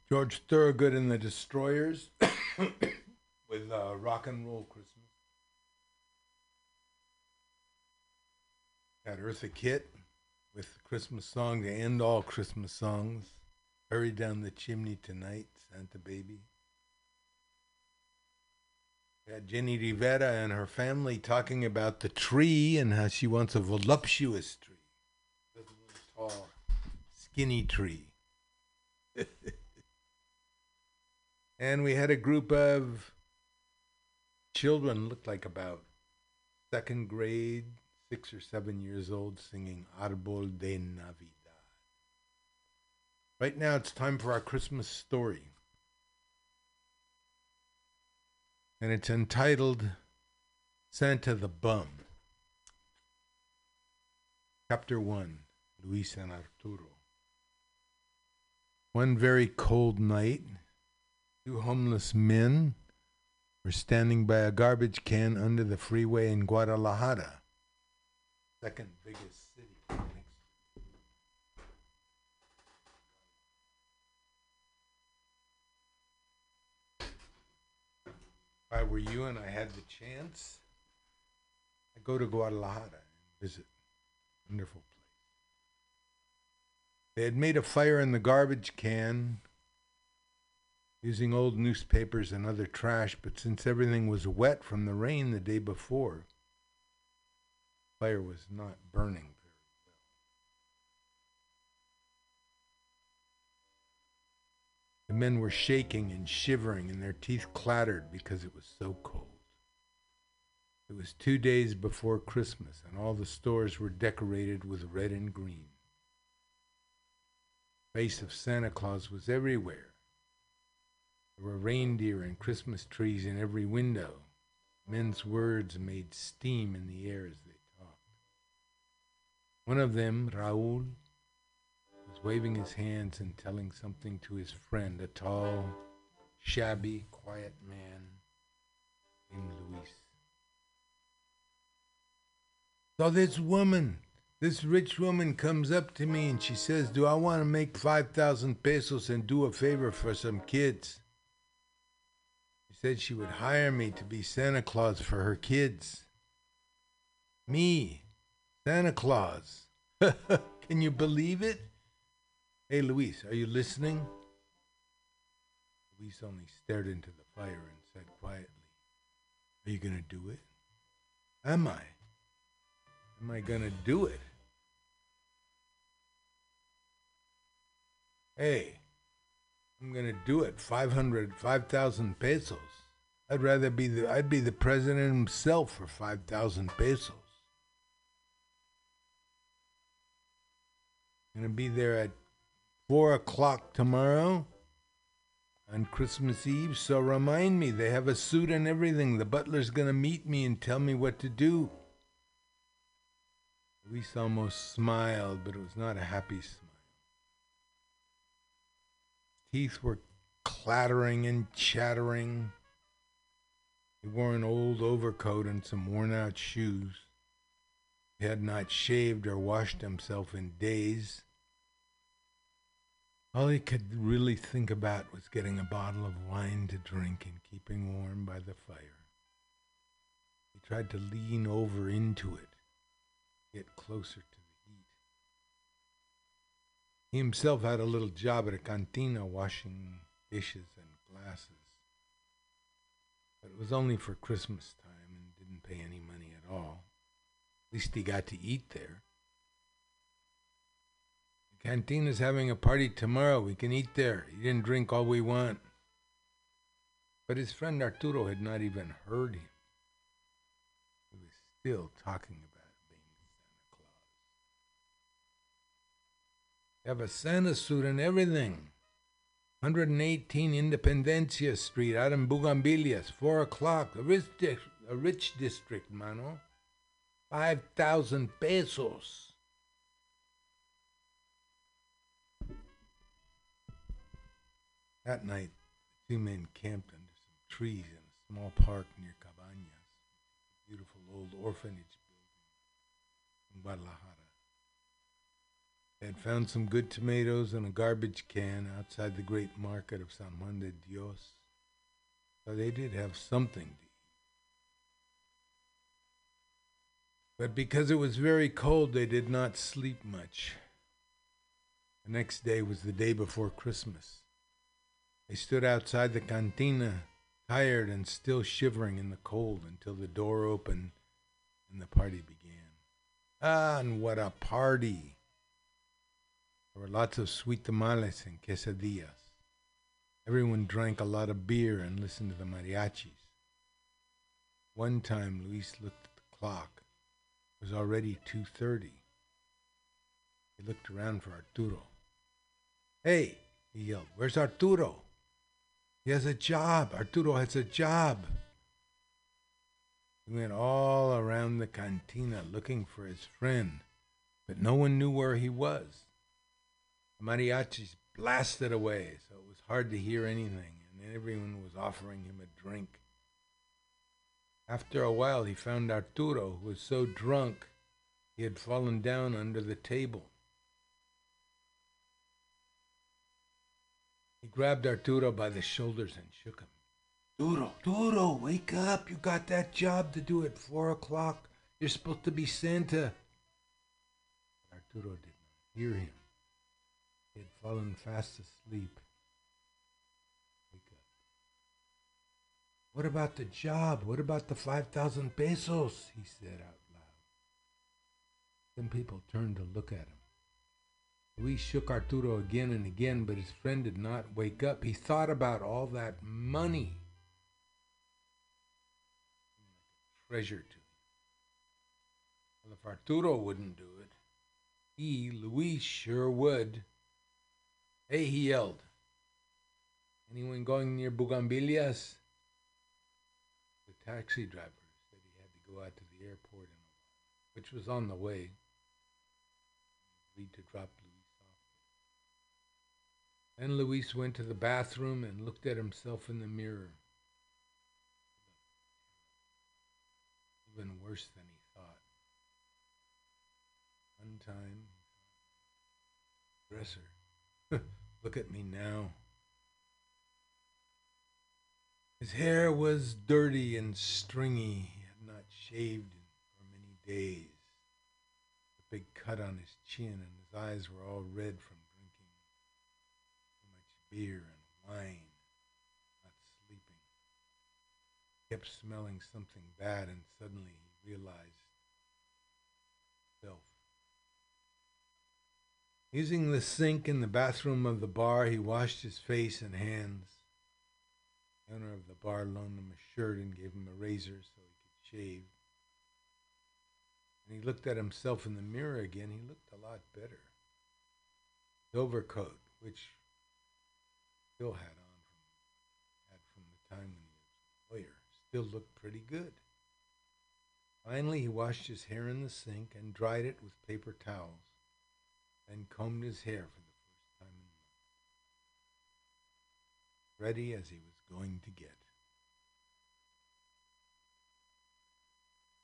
Speaker 5: George Thorogood and the Destroyers with uh, Rock and Roll Christmas. Got Eartha Kitt with the Christmas song to end all Christmas songs. Hurry down the chimney tonight, Santa Baby. Got Jenni Rivera and her family talking about the tree and how she wants a voluptuous tree. A tall, skinny tree. and we had a group of children, looked like about second grade, six or seven years old, singing Arbol de Navidad. Right now, it's time for our Christmas story. And it's entitled Santa the Bum. Chapter 1 Luis and Arturo. One very cold night, two homeless men were standing by a garbage can under the freeway in Guadalajara, second biggest city. If I were you and I had the chance, I'd go to Guadalajara and visit. Wonderful place. They had made a fire in the garbage can using old newspapers and other trash, but since everything was wet from the rain the day before, the fire was not burning very well. The men were shaking and shivering, and their teeth clattered because it was so cold. It was two days before Christmas, and all the stores were decorated with red and green. Face of Santa Claus was everywhere. There were reindeer and Christmas trees in every window. Men's words made steam in the air as they talked. One of them, Raoul, was waving his hands and telling something to his friend, a tall, shabby, quiet man named Luis. So this woman, this rich woman comes up to me and she says, Do I want to make 5,000 pesos and do a favor for some kids? Said she would hire me to be Santa Claus for her kids. Me, Santa Claus. Can you believe it? Hey, Luis, are you listening? Luis only stared into the fire and said quietly, Are you going to do it? Am I? Am I going to do it? Hey, I'm going to do it. 500, 5,000 pesos. I'd rather be the, I'd be the president himself for 5,000 pesos. Gonna be there at four o'clock tomorrow on Christmas Eve. So remind me, they have a suit and everything. The butler's gonna meet me and tell me what to do. Luis almost smiled, but it was not a happy smile. Teeth were clattering and chattering. He wore an old overcoat and some worn out shoes. He had not shaved or washed himself in days. All he could really think about was getting a bottle of wine to drink and keeping warm by the fire. He tried to lean over into it, get closer. He himself had a little job at a cantina washing dishes and glasses. But it was only for Christmas time and didn't pay any money at all. At least he got to eat there. The cantina's having a party tomorrow. We can eat there. He didn't drink all we want. But his friend Arturo had not even heard him. He was still talking about being Santa Claus. You have a Santa suit and everything. 118 Independencia Street out in Bugambilias, 4 o'clock. A rich, di- a rich district, mano. 5,000 pesos. That night, the two men camped under some trees in a small park near Cabañas, a beautiful old orphanage building in Guadalajara. Had found some good tomatoes in a garbage can outside the great market of San Juan de Dios. So they did have something to eat. But because it was very cold, they did not sleep much. The next day was the day before Christmas. They stood outside the cantina, tired and still shivering in the cold, until the door opened and the party began. Ah, and what a party! There were lots of sweet tamales and quesadillas. Everyone drank a lot of beer and listened to the mariachis. One time, Luis looked at the clock. It was already 2.30. He looked around for Arturo. Hey, he yelled, where's Arturo? He has a job. Arturo has a job. He went all around the cantina looking for his friend, but no one knew where he was. Mariachis blasted away, so it was hard to hear anything, and everyone was offering him a drink. After a while, he found Arturo, who was so drunk he had fallen down under the table. He grabbed Arturo by the shoulders and shook him. Arturo, Arturo, wake up. You got that job to do at four o'clock. You're supposed to be Santa. Arturo did not hear him. He had fallen fast asleep. Wake up. What about the job? What about the 5,000 pesos? He said out loud. Then people turned to look at him. Luis shook Arturo again and again, but his friend did not wake up. He thought about all that money. Treasure to him. Well, if Arturo wouldn't do it, he, Luis, sure would. Hey, he yelled. Anyone going near Bugambilias? The taxi driver said he had to go out to the airport, in a which was on the way. He agreed to drop Luis off. Then Luis went to the bathroom and looked at himself in the mirror. Even worse than he thought. One time, dresser. Look at me now. His hair was dirty and stringy. He had not shaved for many days. A big cut on his chin, and his eyes were all red from drinking too much beer and wine, not sleeping. He kept smelling something bad, and suddenly he realized himself. Using the sink in the bathroom of the bar, he washed his face and hands. The owner of the bar loaned him a shirt and gave him a razor so he could shave. When he looked at himself in the mirror again, he looked a lot better. His overcoat, which still had on from, had from the time when he was a lawyer, still looked pretty good. Finally, he washed his hair in the sink and dried it with paper towels then combed his hair for the first time in months. Ready as he was going to get.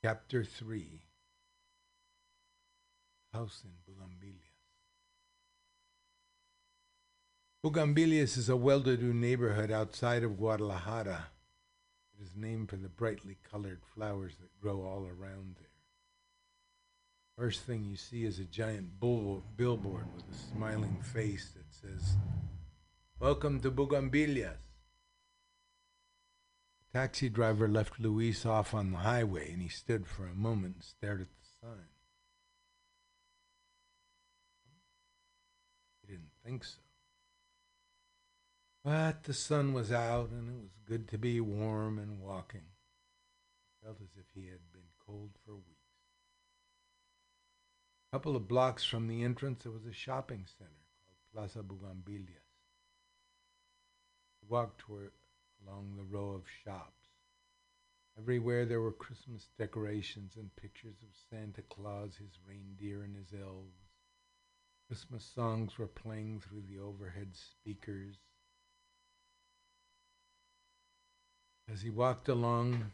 Speaker 5: Chapter 3 House in Bugambilias. Bugambilias is a well to do neighborhood outside of Guadalajara. It is named for the brightly colored flowers that grow all around there. First thing you see is a giant billboard with a smiling face that says, Welcome to Bugambilias. The taxi driver left Luis off on the highway and he stood for a moment and stared at the sign. He didn't think so. But the sun was out and it was good to be warm and walking. He felt as if he had been cold for weeks. A couple of blocks from the entrance, there was a shopping center called Plaza Bugambilias. He walked toward, along the row of shops. Everywhere there were Christmas decorations and pictures of Santa Claus, his reindeer, and his elves. Christmas songs were playing through the overhead speakers. As he walked along,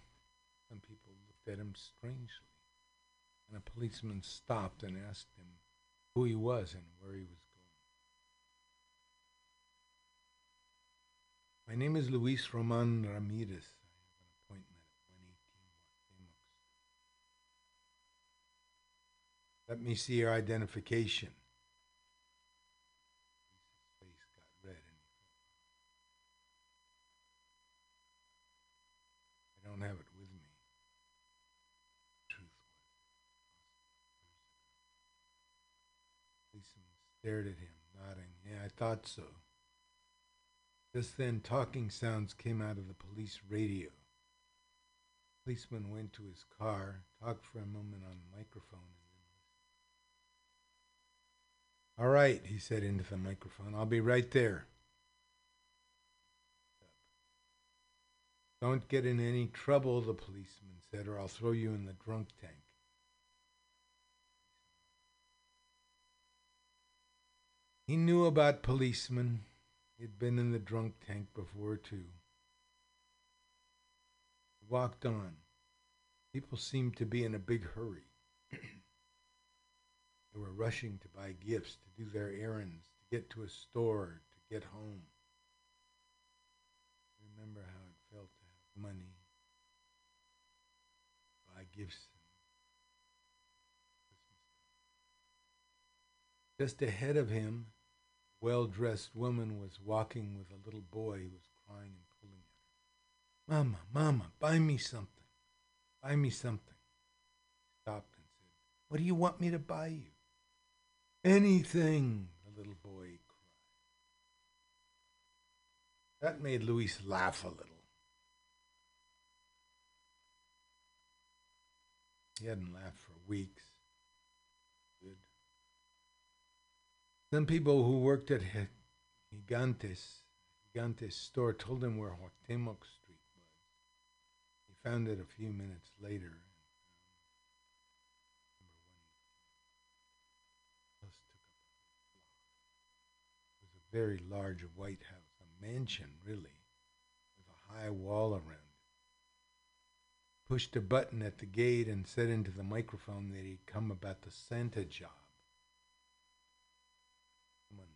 Speaker 5: some people looked at him strangely and a policeman stopped and asked him who he was and where he was going. My name is Luis Roman Ramirez. I have an appointment at 118 Cuauhtemoc. Let me see your identification. His face got red and he felt I don't have it with me. Truth was. Policeman stared at him, nodding. Yeah, I thought so. Just then, talking sounds came out of the police radio. The Policeman went to his car, talked for a moment on the microphone, and then All right, he said into the microphone. I'll be right there. Don't get in any trouble, the policeman said, or I'll throw you in the drunk tank. He knew about policemen. He'd been in the drunk tank before, too. He walked on. People seemed to be in a big hurry. they were rushing to buy gifts, to do their errands, to get to a store, to get home. Remember how it felt to have money, buy gifts. Just ahead of him, well dressed woman was walking with a little boy who was crying and pulling at her. Mama, Mama, buy me something. Buy me something. Stopped and said, What do you want me to buy you? Anything, the little boy cried. That made Luis laugh a little. He hadn't laughed for weeks. Good. Some people who worked at Gigantes, Gigantes store told him where Cuauhtemoc Street was. He found it a few minutes later. It was a very large white house, a mansion really, with a high wall around it. Pushed a button at the gate and said into the microphone that he'd come about the Santa job. Someone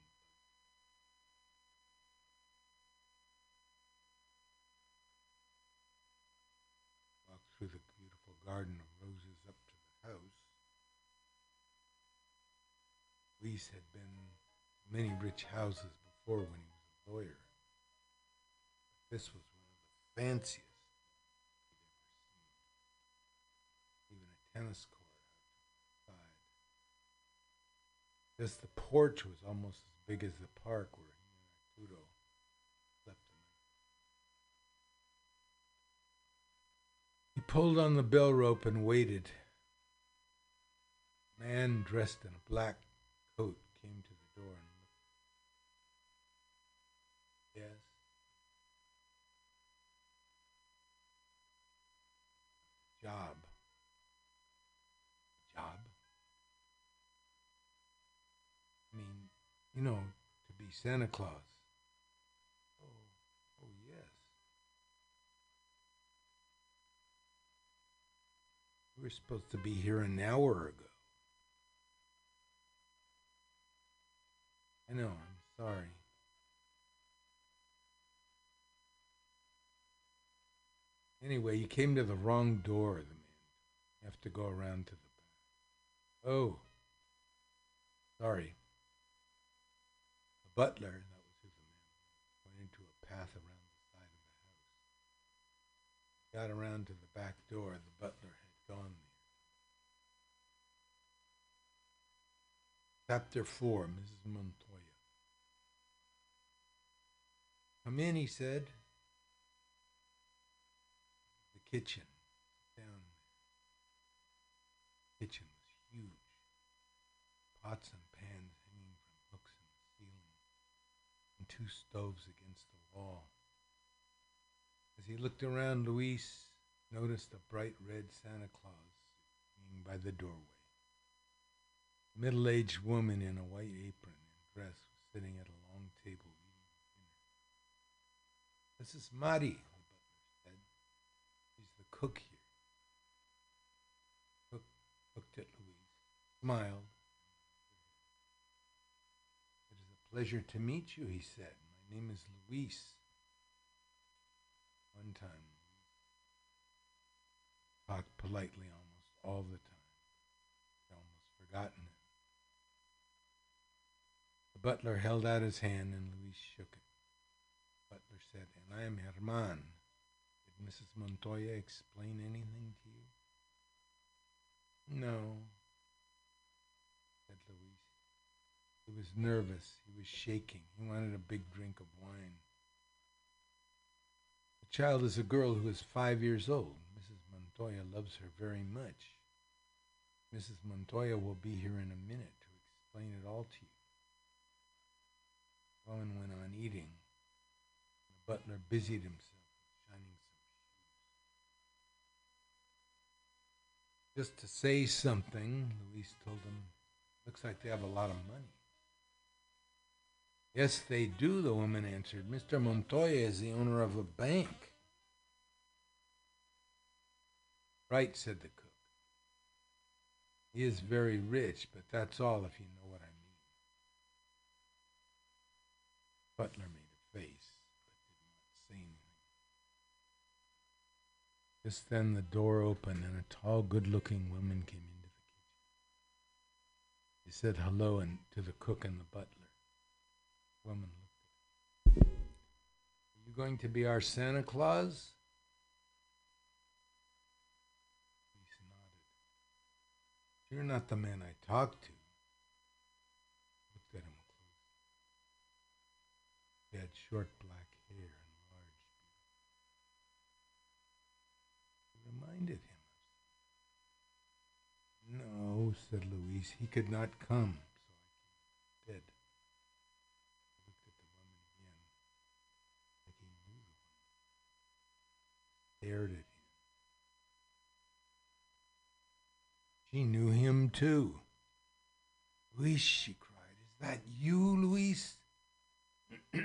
Speaker 5: walked through the beautiful garden of roses up to the house. Luis had been to many rich houses before when he was a lawyer. This was one of the fanciest he'd ever seen. Even a tennis court outside. Just the porch was almost as big as the park where he and Arturo slept the night. He pulled on the bell rope and waited. A man dressed in a black coat came to the door and looked. Yes. Job. Job. I mean, you know, to be Santa Claus. Oh, oh yes. We were supposed to be here an hour ago. I know, I'm sorry. Anyway, you came to the wrong door, the man. You have to go around to the back. Oh. Sorry. The butler, that was his name, went into a path around the side of the house. Got around to the back door, the butler Chapter 4, Mrs. Montoya. Come in, he said. The kitchen. Down there. Kitchen was huge. Pots and pans hanging from hooks in the ceiling, and two stoves against the wall. As he looked around, Luis noticed a bright red Santa Claus hanging by the doorway. A middle aged woman in a white apron and dress was sitting at a long table eating dinner. This is Mari, the butler said. She's the cook here. Cook looked at Luis, smiled. It is a pleasure to meet you, he said. My name is Luis. One time, talked politely almost all the time. I'd almost forgotten it. The butler held out his hand and Luis shook it. Butler said, And I am Herman. Did Mrs. Montoya explain anything to you? No, said Luis. He was nervous. He was shaking. He wanted a big drink of wine. The child is a girl who is five years old. Montoya loves her very much. Mrs. Montoya will be here in a minute to explain it all to you. Rowan went on eating. The butler busied himself shining some shoes. Just to say something, Luis told him, looks like they have a lot of money. Yes, they do, the woman answered. Mr. Montoya is the owner of a bank. Right, said the cook. He is very rich, but that's all if you know what I mean. Butler made a face, but did not say anything. Just then the door opened and a tall, good looking woman came into the kitchen. She said hello and to the cook and the butler. The woman looked at her. Are you going to be our Santa Claus? Luis nodded. You're not the man I talked to. Looked at him close. He had short black hair and large beard. He reminded him of. No, said Luis. He could not come, so I came instead. He looked at the woman again, like he knew the woman. Stared at She knew him too. Luis, she cried, is that you, Luis? the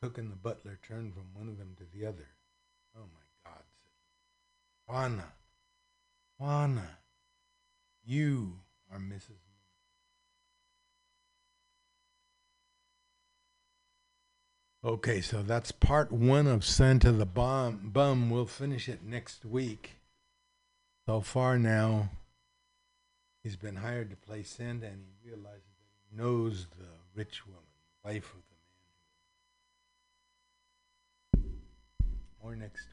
Speaker 5: cook and the butler turned from one of them to the other. Oh my God, said Juana. Juana, you are Mrs. Okay, so that's part one of Santa the Bum. Bum. We'll finish it next week. So far now, he's been hired to play Santa, and he realizes that he knows the rich woman, the wife of the man. More next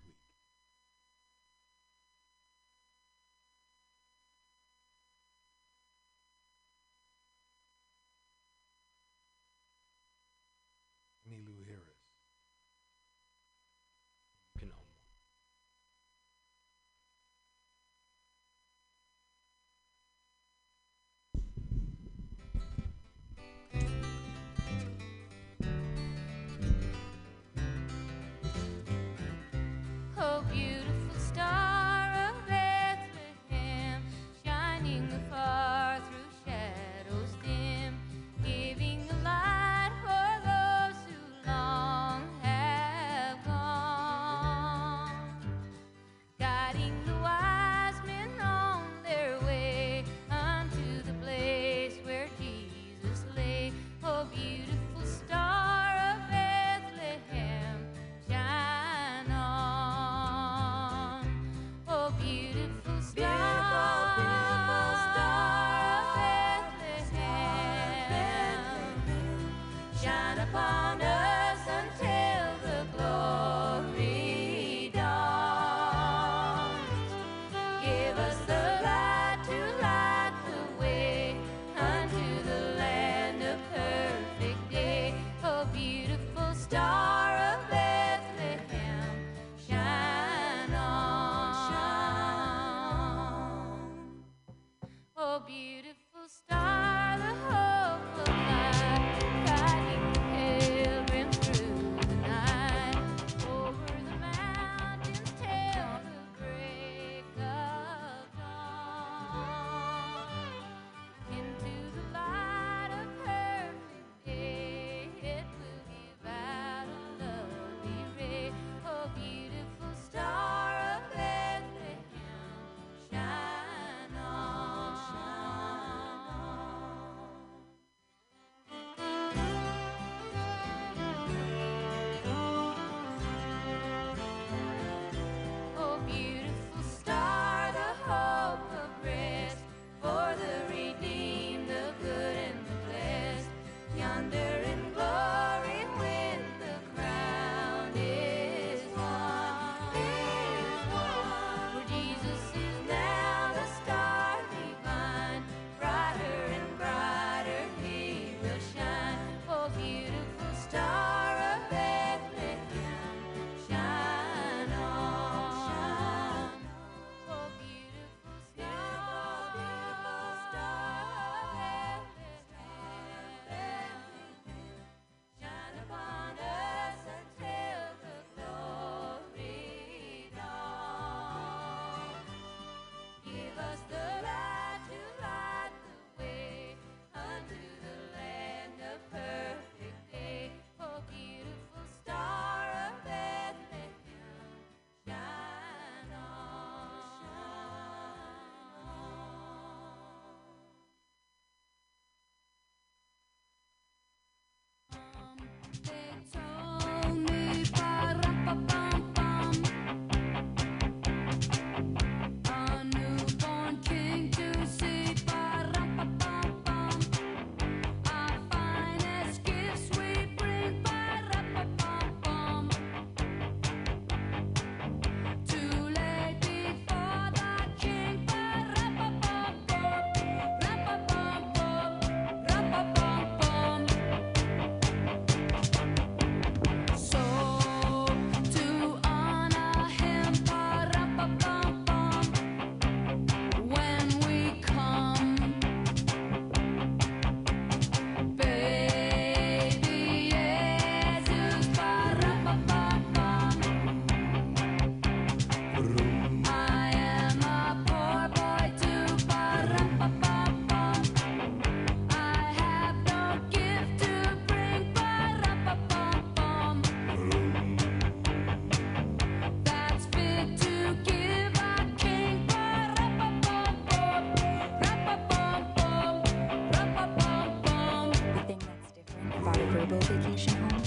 Speaker 17: vacation home.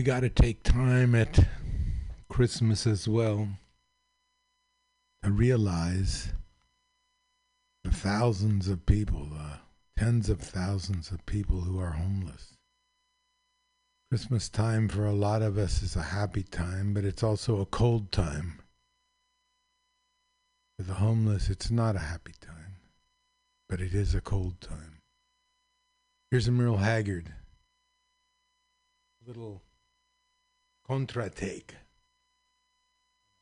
Speaker 5: We got to take time at Christmas as well to realize the thousands of people, the tens of thousands of people who are homeless. Christmas time for a lot of us is a happy time, but it's also a cold time. For the homeless, it's not a happy time, but it is a cold time. Here's a Merle Haggard. Little contra take.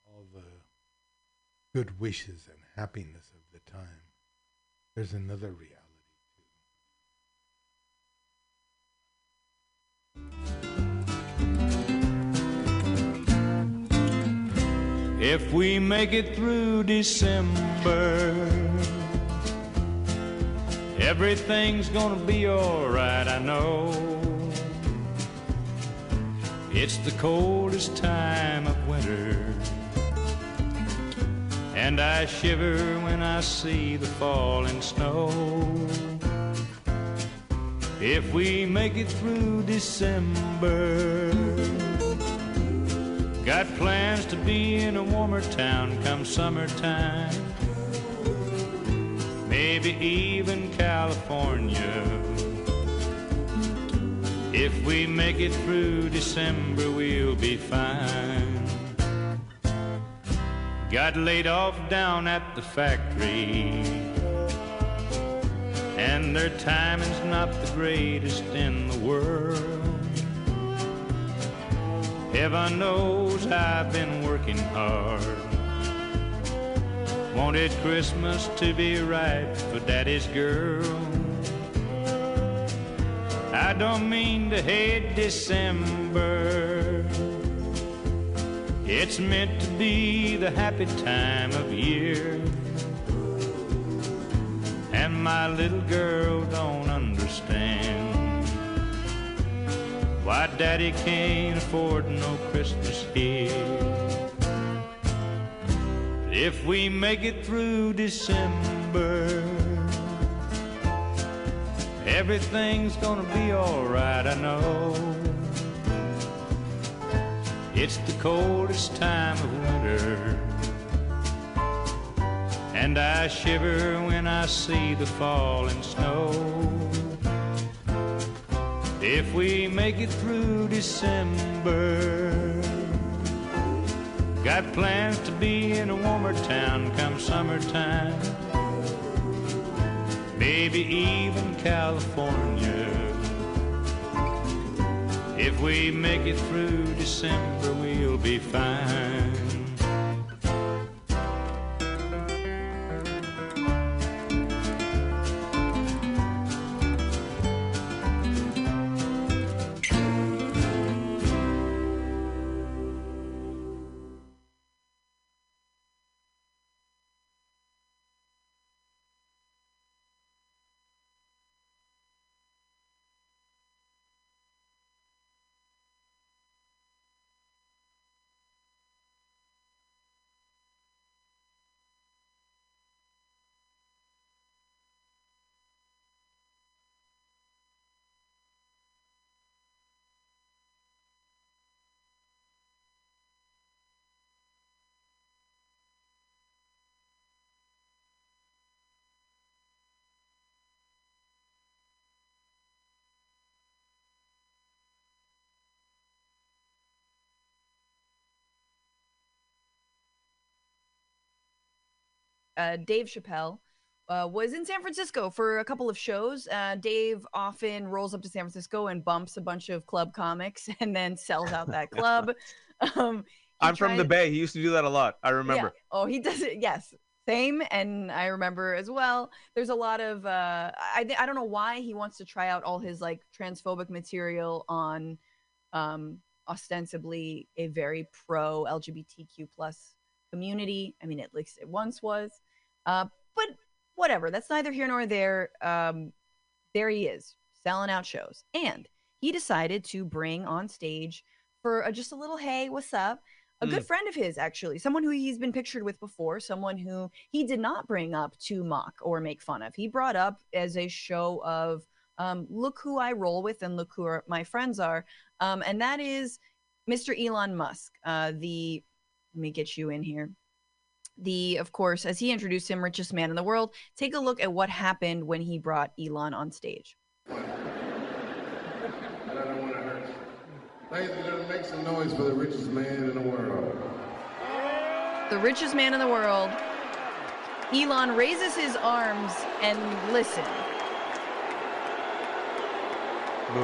Speaker 5: All the good wishes and happiness of the time. There's another reality.
Speaker 18: If we make it through December, everything's gonna be alright, I know. It's the coldest time of winter, and I shiver when I see the falling snow. If we make it through December, got plans to be in a warmer town come summertime, maybe even California. If we make it through December, we'll be fine. Got laid off down at the factory, and their timing's not the greatest in the world. Heaven knows I've been working hard. Wanted Christmas to be right for Daddy's girl. I don't mean to hate December. It's meant to be the happy time of year. And my little girl don't understand why daddy can't afford no Christmas here. If we make it through December, everything's gonna be alright, I know. It's the coldest time of winter. And I shiver when I see the falling snow. If we make it through December, got plans to be in a warmer town come summertime. Maybe even California. If we make it through December, we'll be fine.
Speaker 19: Uh, Dave Chappelle uh, was in San Francisco for a couple of shows. Uh, Dave often rolls up to San Francisco and bumps a bunch of club comics and then sells out that club. um,
Speaker 20: I'm from the Bay. He used to do that a lot. I remember.
Speaker 19: Yeah. Oh, he does it. Yes, same. And I remember as well. There's a lot of uh, I I don't know why he wants to try out all his like transphobic material on um, ostensibly a very pro LGBTQ plus community. I mean, at least it once was. Uh, but whatever. That's neither here nor there. Um, there he is selling out shows, and he decided to bring on stage for a, just a little hey, what's up? A good
Speaker 21: Mm.
Speaker 19: friend of his, actually, someone who he's been pictured with before, someone who he did not bring up to mock or make fun of. He brought up as a show of um, look who I roll with and look who are, my friends are, um, and that is Mr. Elon Musk. Uh, the let me get you in here. The, of course, as he introduced him, richest man in the world. Take a look at what happened when he brought Elon on stage.
Speaker 22: Ladies and gentlemen, make some noise for the richest man in the world.
Speaker 19: The richest man in the world. Elon raises his arms and listen.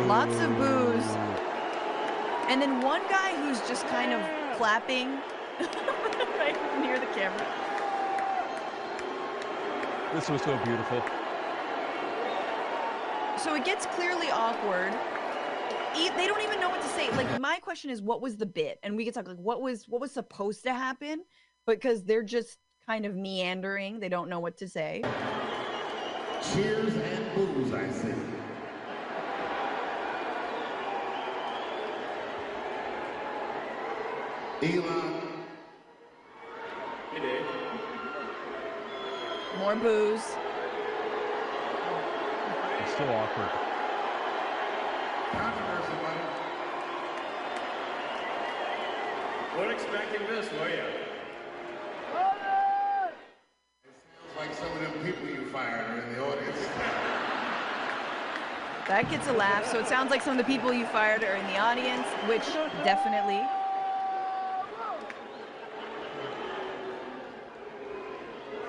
Speaker 19: Lots of boos. And then one guy who's just kind of clapping right near the camera.
Speaker 20: This was so beautiful.
Speaker 19: So it gets clearly awkward. They don't even know what to say. Like my question is, what was the bit? And we could talk like what was what was supposed to happen, because they're just kind of meandering. They don't know what to say.
Speaker 22: Cheers and boos, I see. Elon.
Speaker 19: More boos.
Speaker 20: It's so awkward.
Speaker 22: Controversy, buddy.
Speaker 23: Weren't expecting this, were you?
Speaker 22: Sounds like some of them people you fired are in the audience.
Speaker 19: That gets a laugh. So it sounds like some of the people you fired are in the audience, which definitely.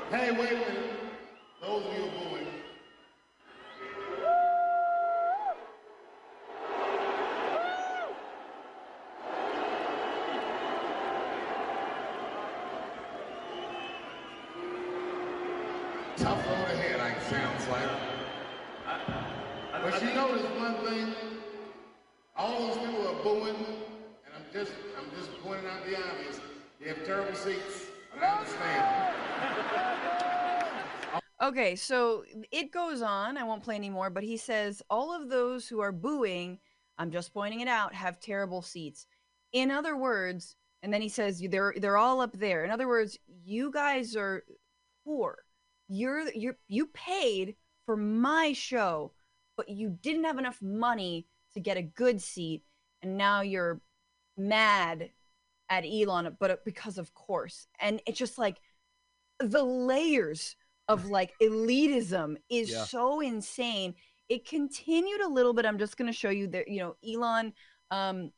Speaker 22: Hey, wait a minute.
Speaker 19: So it goes on. I won't play anymore, but he says all of those who are booing, I'm just pointing it out, have terrible seats. In other words, and then he says they're they're all up there. In other words, you guys are poor. You're you're you paid for my show, but you didn't have enough money to get a good seat, and now you're mad at Elon, but uh, because of course. And it's just like the layers of like elitism is
Speaker 24: Yeah.
Speaker 19: so insane. It continued a little bit. I'm just going to show you that, you know, Elon, um,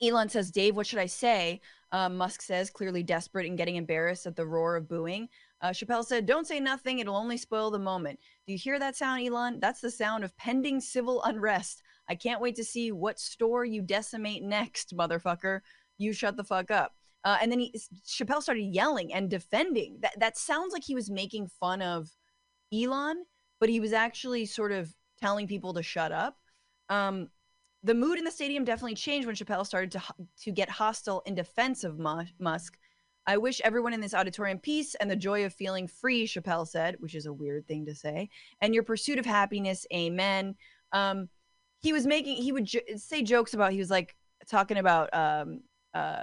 Speaker 19: Elon says, Dave, what should I say? Um, Musk says, clearly desperate and getting embarrassed at the roar of booing. Uh, Chappelle said, Don't say nothing. It'll only spoil the moment. Do you hear that sound, Elon? That's the sound of pending civil unrest. I can't wait to see what store you decimate next, motherfucker. You shut the fuck up. Uh, and then he, Chappelle started yelling and defending. That, that sounds like he was making fun of Elon, but he was actually sort of telling people to shut up. Um, the mood in the stadium definitely changed when Chappelle started to to get hostile in defense of Musk. I wish everyone in this auditorium peace and the joy of feeling free, Chappelle said, which is a weird thing to say. And your pursuit of happiness, amen. Um, he was making, he would jo- say jokes about, he was like talking about um, uh,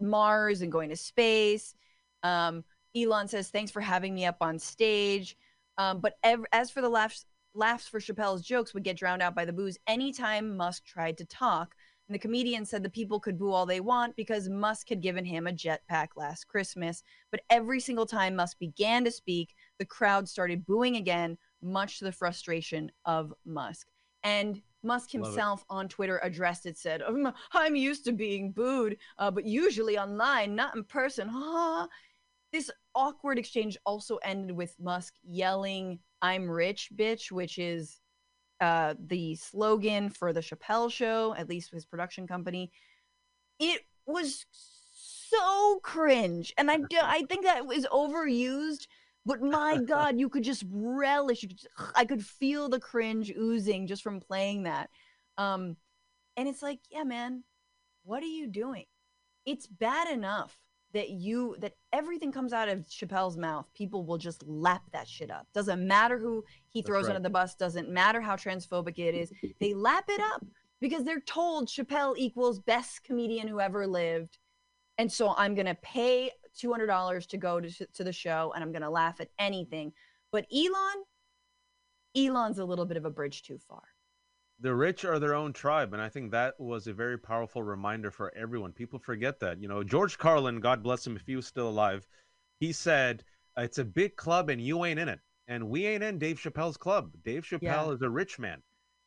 Speaker 19: Mars and going to space. Um, Elon says, thanks for having me up on stage. Um, but ev- as for the laughs, laughs for Chappelle's jokes would get drowned out by the boos anytime Musk tried to talk. And the comedian said the people could boo all they want because Musk had given him a jetpack last Christmas. But every single time Musk began to speak, the crowd started booing again, much to the frustration of Musk. And Musk himself on Twitter addressed it, said, "Um, I'm used to being booed, uh, but usually online, not in person. Ha this awkward exchange also ended with Musk yelling, I'm rich, bitch, which is uh, the slogan for the Chappelle show, at least his production company. It was so cringe. And I, do, I think that was overused, but my God, you could just relish. You could just, I could feel the cringe oozing just from playing that. Um, and it's like, yeah, man, what are you doing? It's bad enough that you that everything comes out of Chappelle's mouth, people will just lap that shit up. Doesn't matter who he throws
Speaker 24: right.
Speaker 19: under the bus, doesn't matter how transphobic it is. They lap it up because they're told Chappelle equals best comedian who ever lived. And so I'm going to pay $200 to go to, to the show and I'm going to laugh at anything. But Elon, Elon's a little bit of a bridge too far.
Speaker 20: the rich are their own tribe and i think that was a very powerful reminder for everyone people forget that you know george carlin god bless him if he was still alive he said it's a big club and you ain't in it and we ain't in dave chappelle's club dave chappelle
Speaker 24: Yeah.
Speaker 20: is a rich man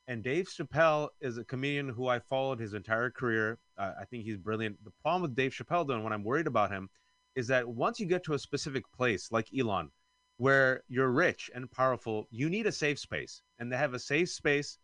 Speaker 20: and dave chappelle is a comedian who i followed his entire career uh, i think he's brilliant the problem with dave chappelle though and what i'm worried about him is that once you get to a specific place like elon where you're rich and powerful you need a safe space. And they have a safe space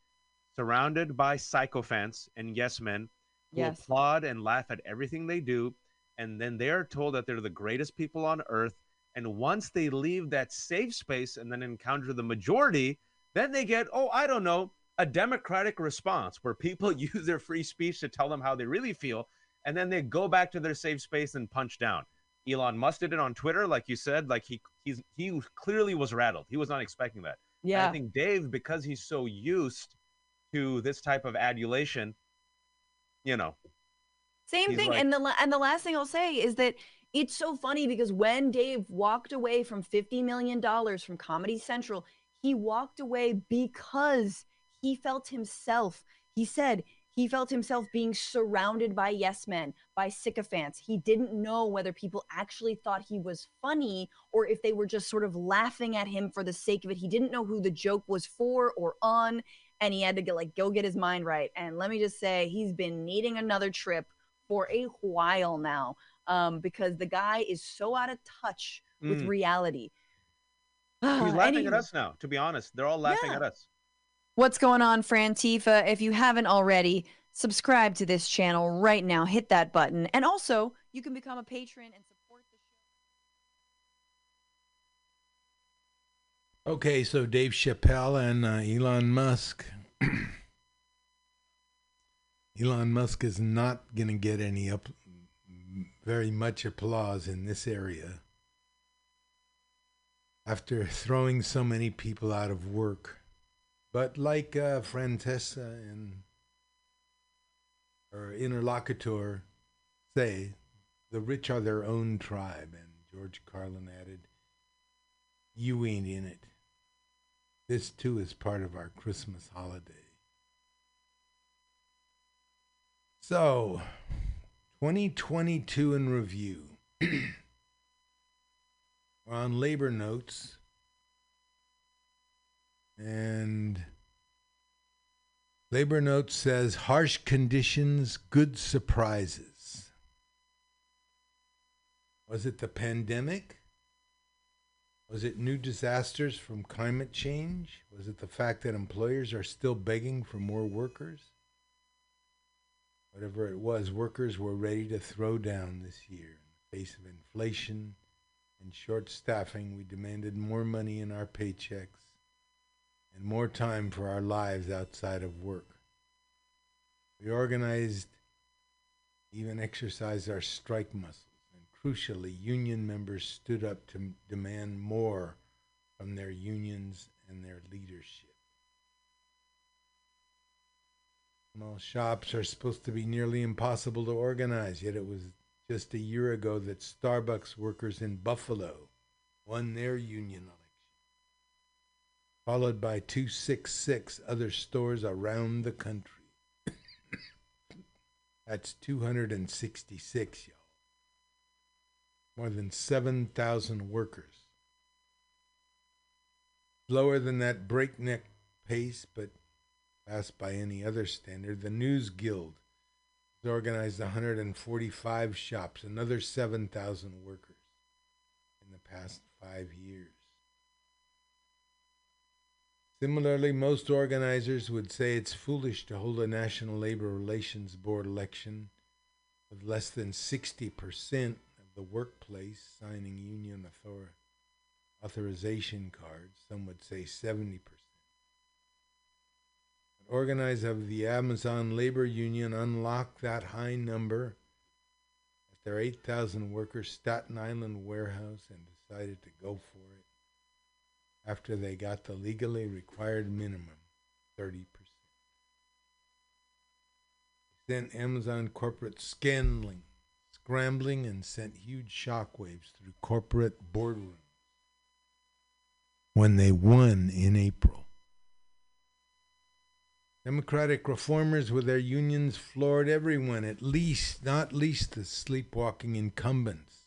Speaker 20: surrounded by sycophants and yes men who
Speaker 19: Yes.
Speaker 20: applaud and laugh at everything they do. And then they are told that they're the greatest people on earth. And once they leave that safe space and then encounter the majority then they get oh i don't know a democratic response where people use their free speech to tell them how they really feel. And then they go back to their safe space and punch down elon musk did it on twitter like you said like he he's he clearly was rattled he was not expecting that And
Speaker 19: Yeah.
Speaker 20: i think dave because he's so used to this type of adulation you know
Speaker 19: Same thing.
Speaker 20: like-
Speaker 19: and the and the last thing I'll say is that it's so funny because when Dave walked away from 50 million dollars from Comedy Central, he walked away because he felt himself. He said he felt himself being surrounded by yes men, by sycophants. He didn't know whether people actually thought he was funny or if they were just sort of laughing at him for the sake of it. He didn't know who the joke was for or on, and he had to go like go get his mind right. And let me just say, he's been needing another trip for a while now um, because the guy is so out of touch with
Speaker 20: Mm.
Speaker 19: reality.
Speaker 20: he's laughing at us now to be honest they're all laughing
Speaker 19: Yeah.
Speaker 20: at us
Speaker 19: What's going on, Frantifa? If you haven't already, subscribe to this channel right now. Hit that button. And also, you can become a patron and support the show.
Speaker 5: Okay, so Dave Chappelle and uh, Elon Musk. Elon Musk is not going to get any up very much applause in this area after throwing so many people out of work. But like uh, Francesca and her interlocutor say, the rich are their own tribe. And George Carlin added, You ain't in it. This too is part of our Christmas holiday. So, 2022 in review. We're on labor notes. And labor notes says harsh conditions, good surprises. Was it the pandemic? Was it new disasters from climate change? Was it the fact that employers are still begging for more workers? Whatever it was, workers were ready to throw down this year. In the face of inflation and short staffing, we demanded more money in our paychecks and more time for our lives outside of work. We organized, even exercised our strike muscles, and crucially, union members stood up to demand more from their unions and their leadership. Small shops are supposed to be nearly impossible to organize, yet it was just a year ago that Starbucks workers in Buffalo won their union election, followed by 266 other stores around the country. That's 266, y'all. More than 7,000 workers. Slower than that breakneck pace, but fast by any other standard, the News Guild has organized 145 shops, another 7,000 workers in the past five years. Similarly, most organizers would say it's foolish to hold a National Labor Relations Board election with less than 60% of the workplace signing union author- authorization cards. Some would say 70%. But organizers of the Amazon Labor Union unlocked that high number at their 8,000 worker Staten Island warehouse and decided to go for it after they got the legally required minimum 30%. Sent Amazon corporate scanning, scrambling, and sent huge shockwaves through corporate boardrooms when they won in April. Democratic reformers with their unions floored everyone, at least, not least the sleepwalking incumbents.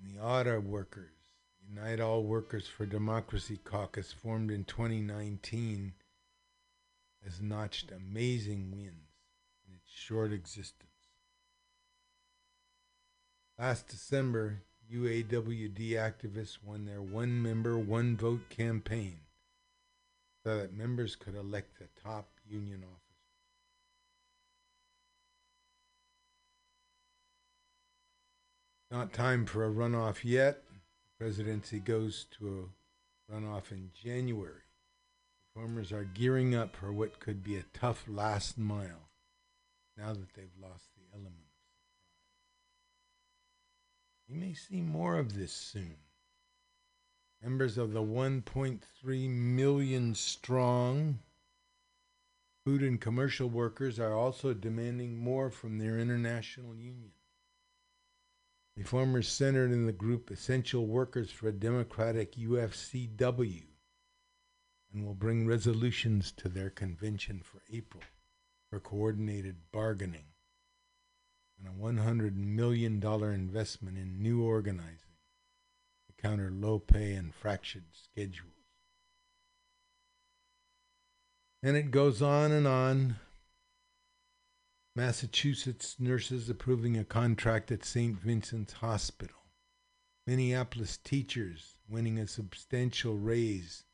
Speaker 5: And the auto workers, Unite All Workers for Democracy caucus, formed in 2019, has notched amazing wins in its short existence. Last December, UAWD activists won their one member, one vote campaign so that members could elect the top union officers. Not time for a runoff yet. Presidency goes to a runoff in January. Reformers are gearing up for what could be a tough last mile now that they've lost the element. You may see more of this soon. Members of the 1.3 million strong food and commercial workers are also demanding more from their international union. Reformers centered in the group Essential Workers for a Democratic UFCW and will bring resolutions to their convention for April for coordinated bargaining and a $100 million investment in new organizing to counter low pay and fractured schedules. And it goes on and on. Massachusetts nurses approving a contract at St. Vincent's Hospital. Minneapolis teachers winning a substantial raise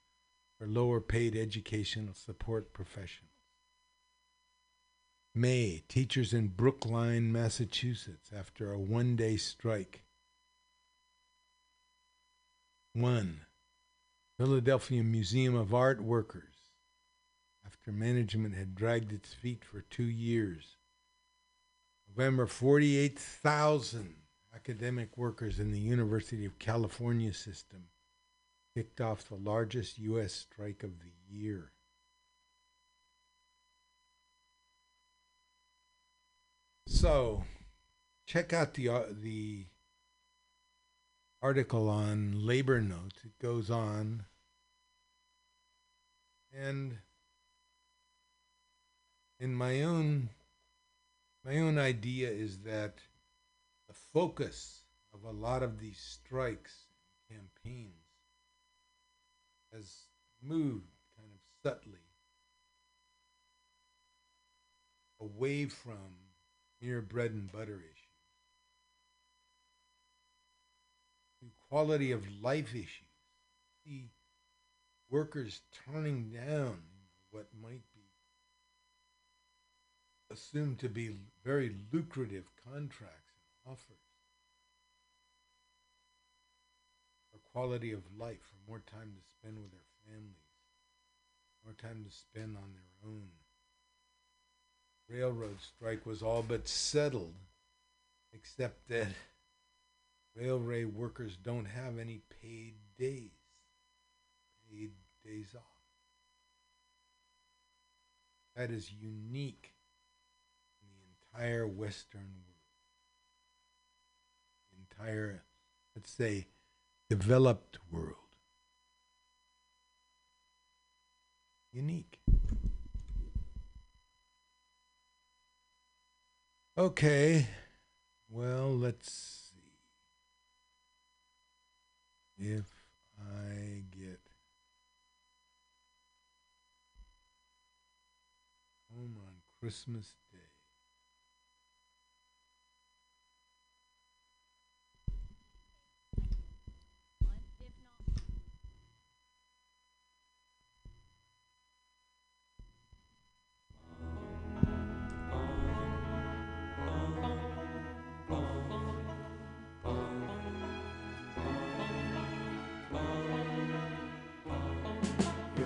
Speaker 5: for lower paid educational support professionals. May, teachers in Brookline, Massachusetts, after a one day strike. One, Philadelphia Museum of Art workers, after management had dragged its feet for two years. November, 48,000 academic workers in the University of California system kicked off the largest U.S. strike of the year. So, check out the uh, the article on labor notes. It goes on, and in my own my own idea is that the focus of a lot of these strikes and campaigns has moved kind of subtly away from mere bread and butter issues to quality of life issues. See workers turning down what might assumed to be very lucrative contracts and offers for quality of life, for more time to spend with their families, more time to spend on their own. Railroad strike was all but settled, except that railway workers don't have any paid days, paid days off. That is unique entire Western world. Entire, let's say, developed world. Unique. Okay. Well, let's see. If I get home on Christmas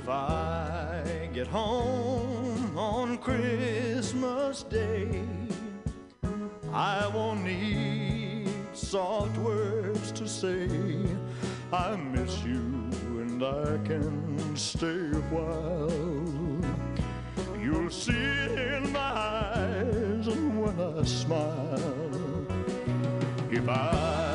Speaker 23: If I get home on Christmas Day, I won't need soft words to say. I miss you and I can stay a while. You'll see it in my eyes and when I smile. If I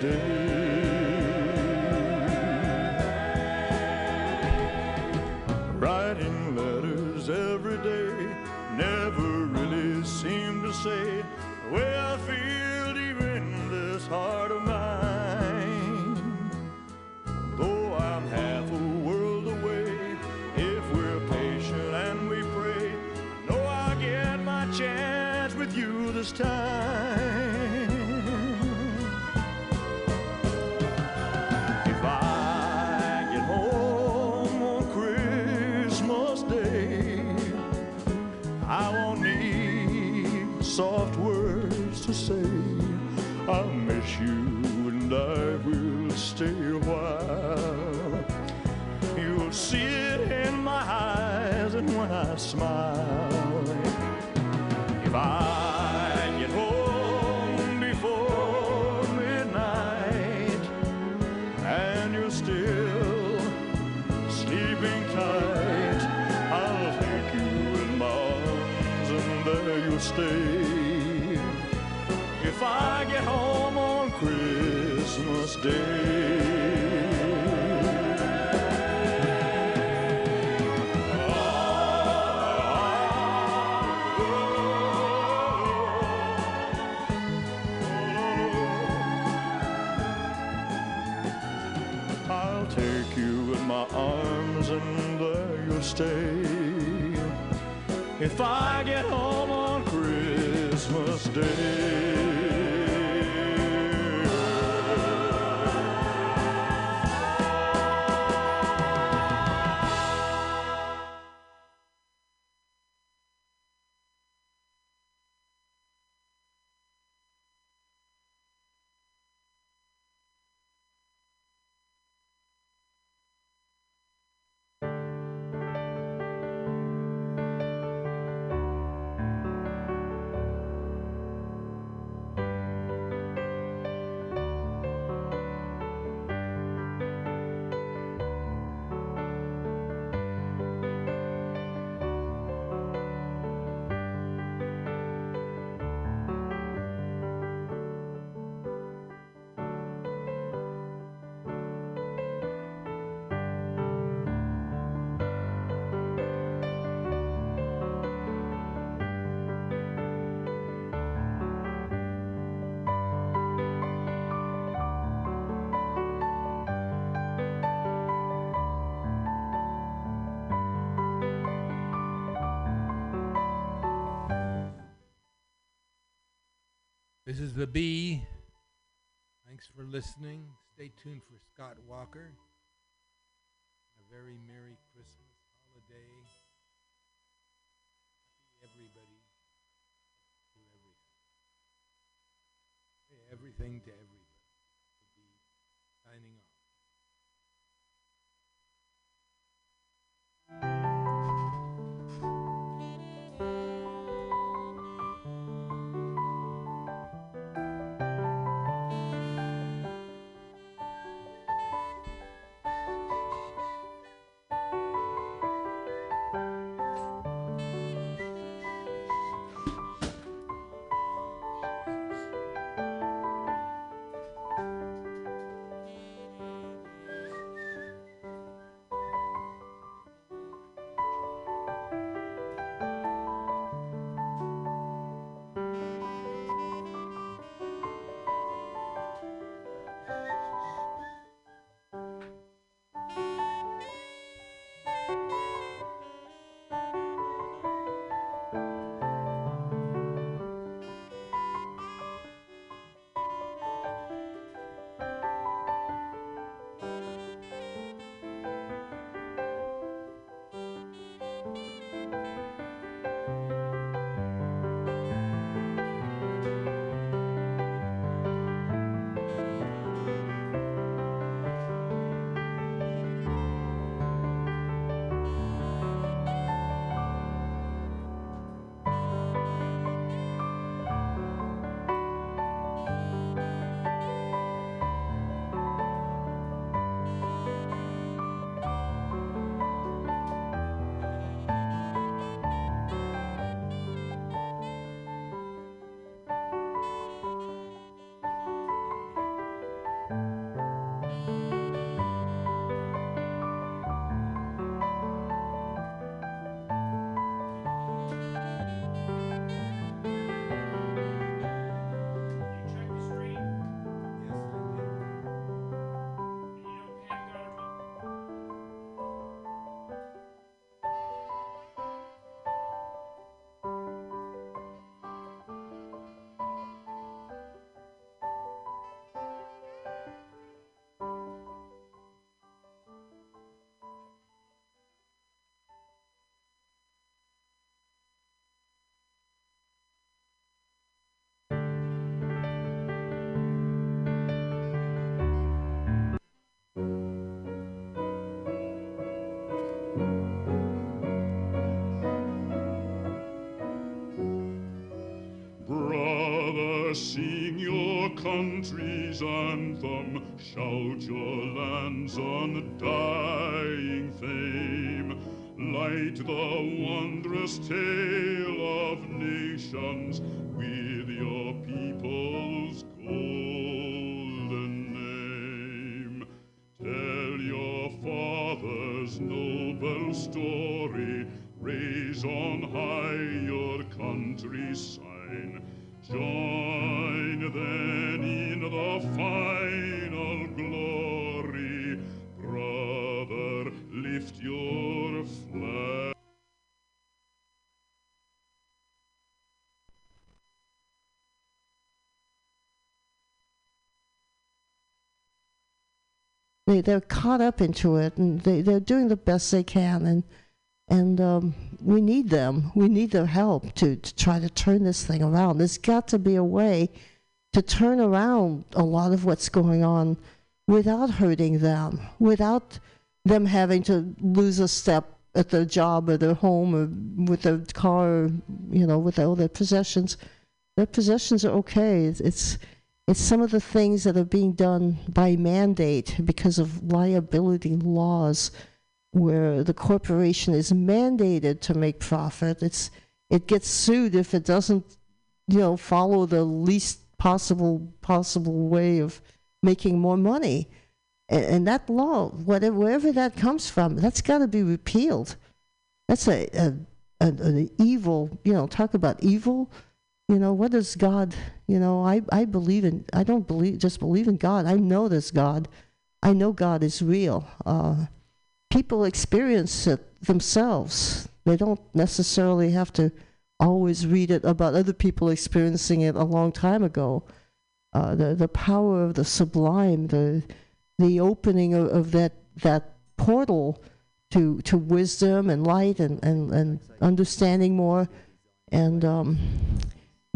Speaker 23: Day, If I get home on Christmas Day.
Speaker 5: This is the B. Thanks for listening. Stay tuned for Scott Walker. A very Merry Christmas holiday. Happy everybody to everything. Everything to everybody. Signing off.
Speaker 24: Sing your country's anthem, shout your land's undying fame. Light the wondrous tale of nations with your people's golden name. Tell your father's noble story, raise on high your country's sign. Join
Speaker 1: they they're caught up into it and they they're doing the best they can and and um, we need them. We need their help to, to try to turn this thing around. There's got to be a way to turn around a lot of what's going on without hurting them without them having to lose a step at their job or their home or with their car or, you know with all their possessions. Their possessions are okay. It's, it's it's some of the things that are being done by mandate because of liability laws where the corporation is mandated to make profit. It's it gets sued if it doesn't you know follow the least possible possible way of making more money. And, and that law whatever wherever that comes from that's got to be repealed. That's a, a, a an evil you know talk about evil you know what is god you know i i believe in i don't believe just believe in god. I know this god. I know god is real. Uh people experience it themselves. They don't necessarily have to always read it about other people experiencing it a long time ago. Uh, the the power of the sublime, the the opening of, of that that portal to to wisdom and light and and, and understanding more. And um,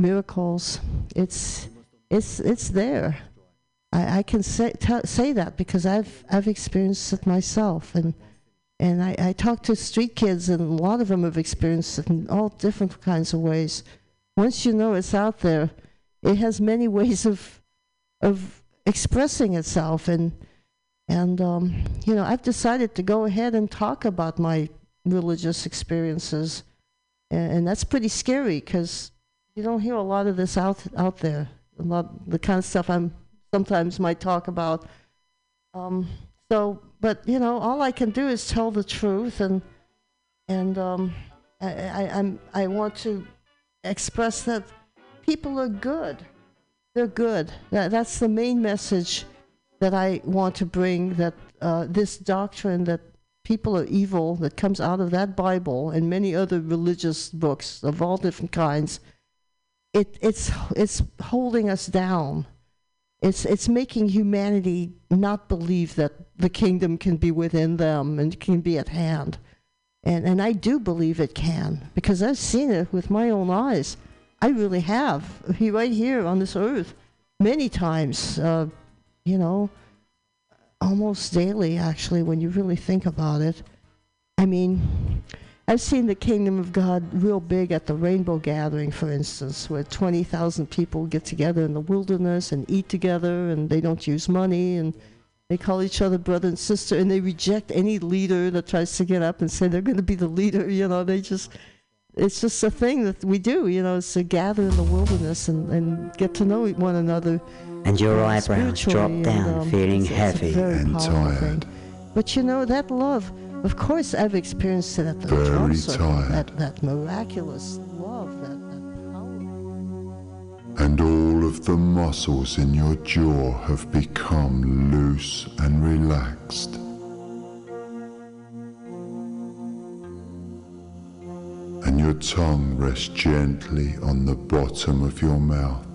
Speaker 1: miracles. It's it's it's there. I, I can say t- say that because I've I've experienced it myself and and I, I talk to street kids and a lot of them have experienced it in all different kinds of ways. Once you know it's out there, it has many ways of of expressing itself and and um, you know I've decided to go ahead and talk about my religious experiences and, and that's pretty scary because you don't hear a lot of this out out there. A lot the kind of stuff I'm sometimes might talk about. Um, so, but you know, all I can do is tell the truth, and and um, I, I I'm I want to express that people are good. They're good. That, that's the main message that I want to bring. That uh, this doctrine that people are evil that comes out of that Bible and many other religious books of all different kinds. It, it's it's holding us down. It's it's making humanity not believe that the kingdom can be within them and can be at hand. And and I do believe it can because I've seen it with my own eyes. I really have. Right here on this earth, many times. Uh, you know, almost daily actually when you really think about it. I mean, I've seen the kingdom of God real big at the Rainbow Gathering, for instance, where 20,000 people get together in the wilderness and eat together, and they don't use money, and they call each other brother and sister, and they reject any leader that tries to get up and say they're going to be the leader. You know, they just, it's just a thing that we do, you know, it's to gather in the wilderness and, and get to know one another.
Speaker 25: And your
Speaker 1: uh,
Speaker 25: eyebrows
Speaker 1: spiritually,
Speaker 25: drop
Speaker 1: and,
Speaker 25: down,
Speaker 1: um,
Speaker 25: feeling
Speaker 1: it's- it's
Speaker 25: heavy
Speaker 1: very
Speaker 25: and tired.
Speaker 1: thing. But you know, that love, of course, I've experienced it at the
Speaker 26: Very
Speaker 1: drum circle,
Speaker 26: tired.
Speaker 1: That, that miraculous love, that, that power.
Speaker 26: and all of the muscles in your jaw have become loose and relaxed. And your tongue rests gently on the bottom of your mouth.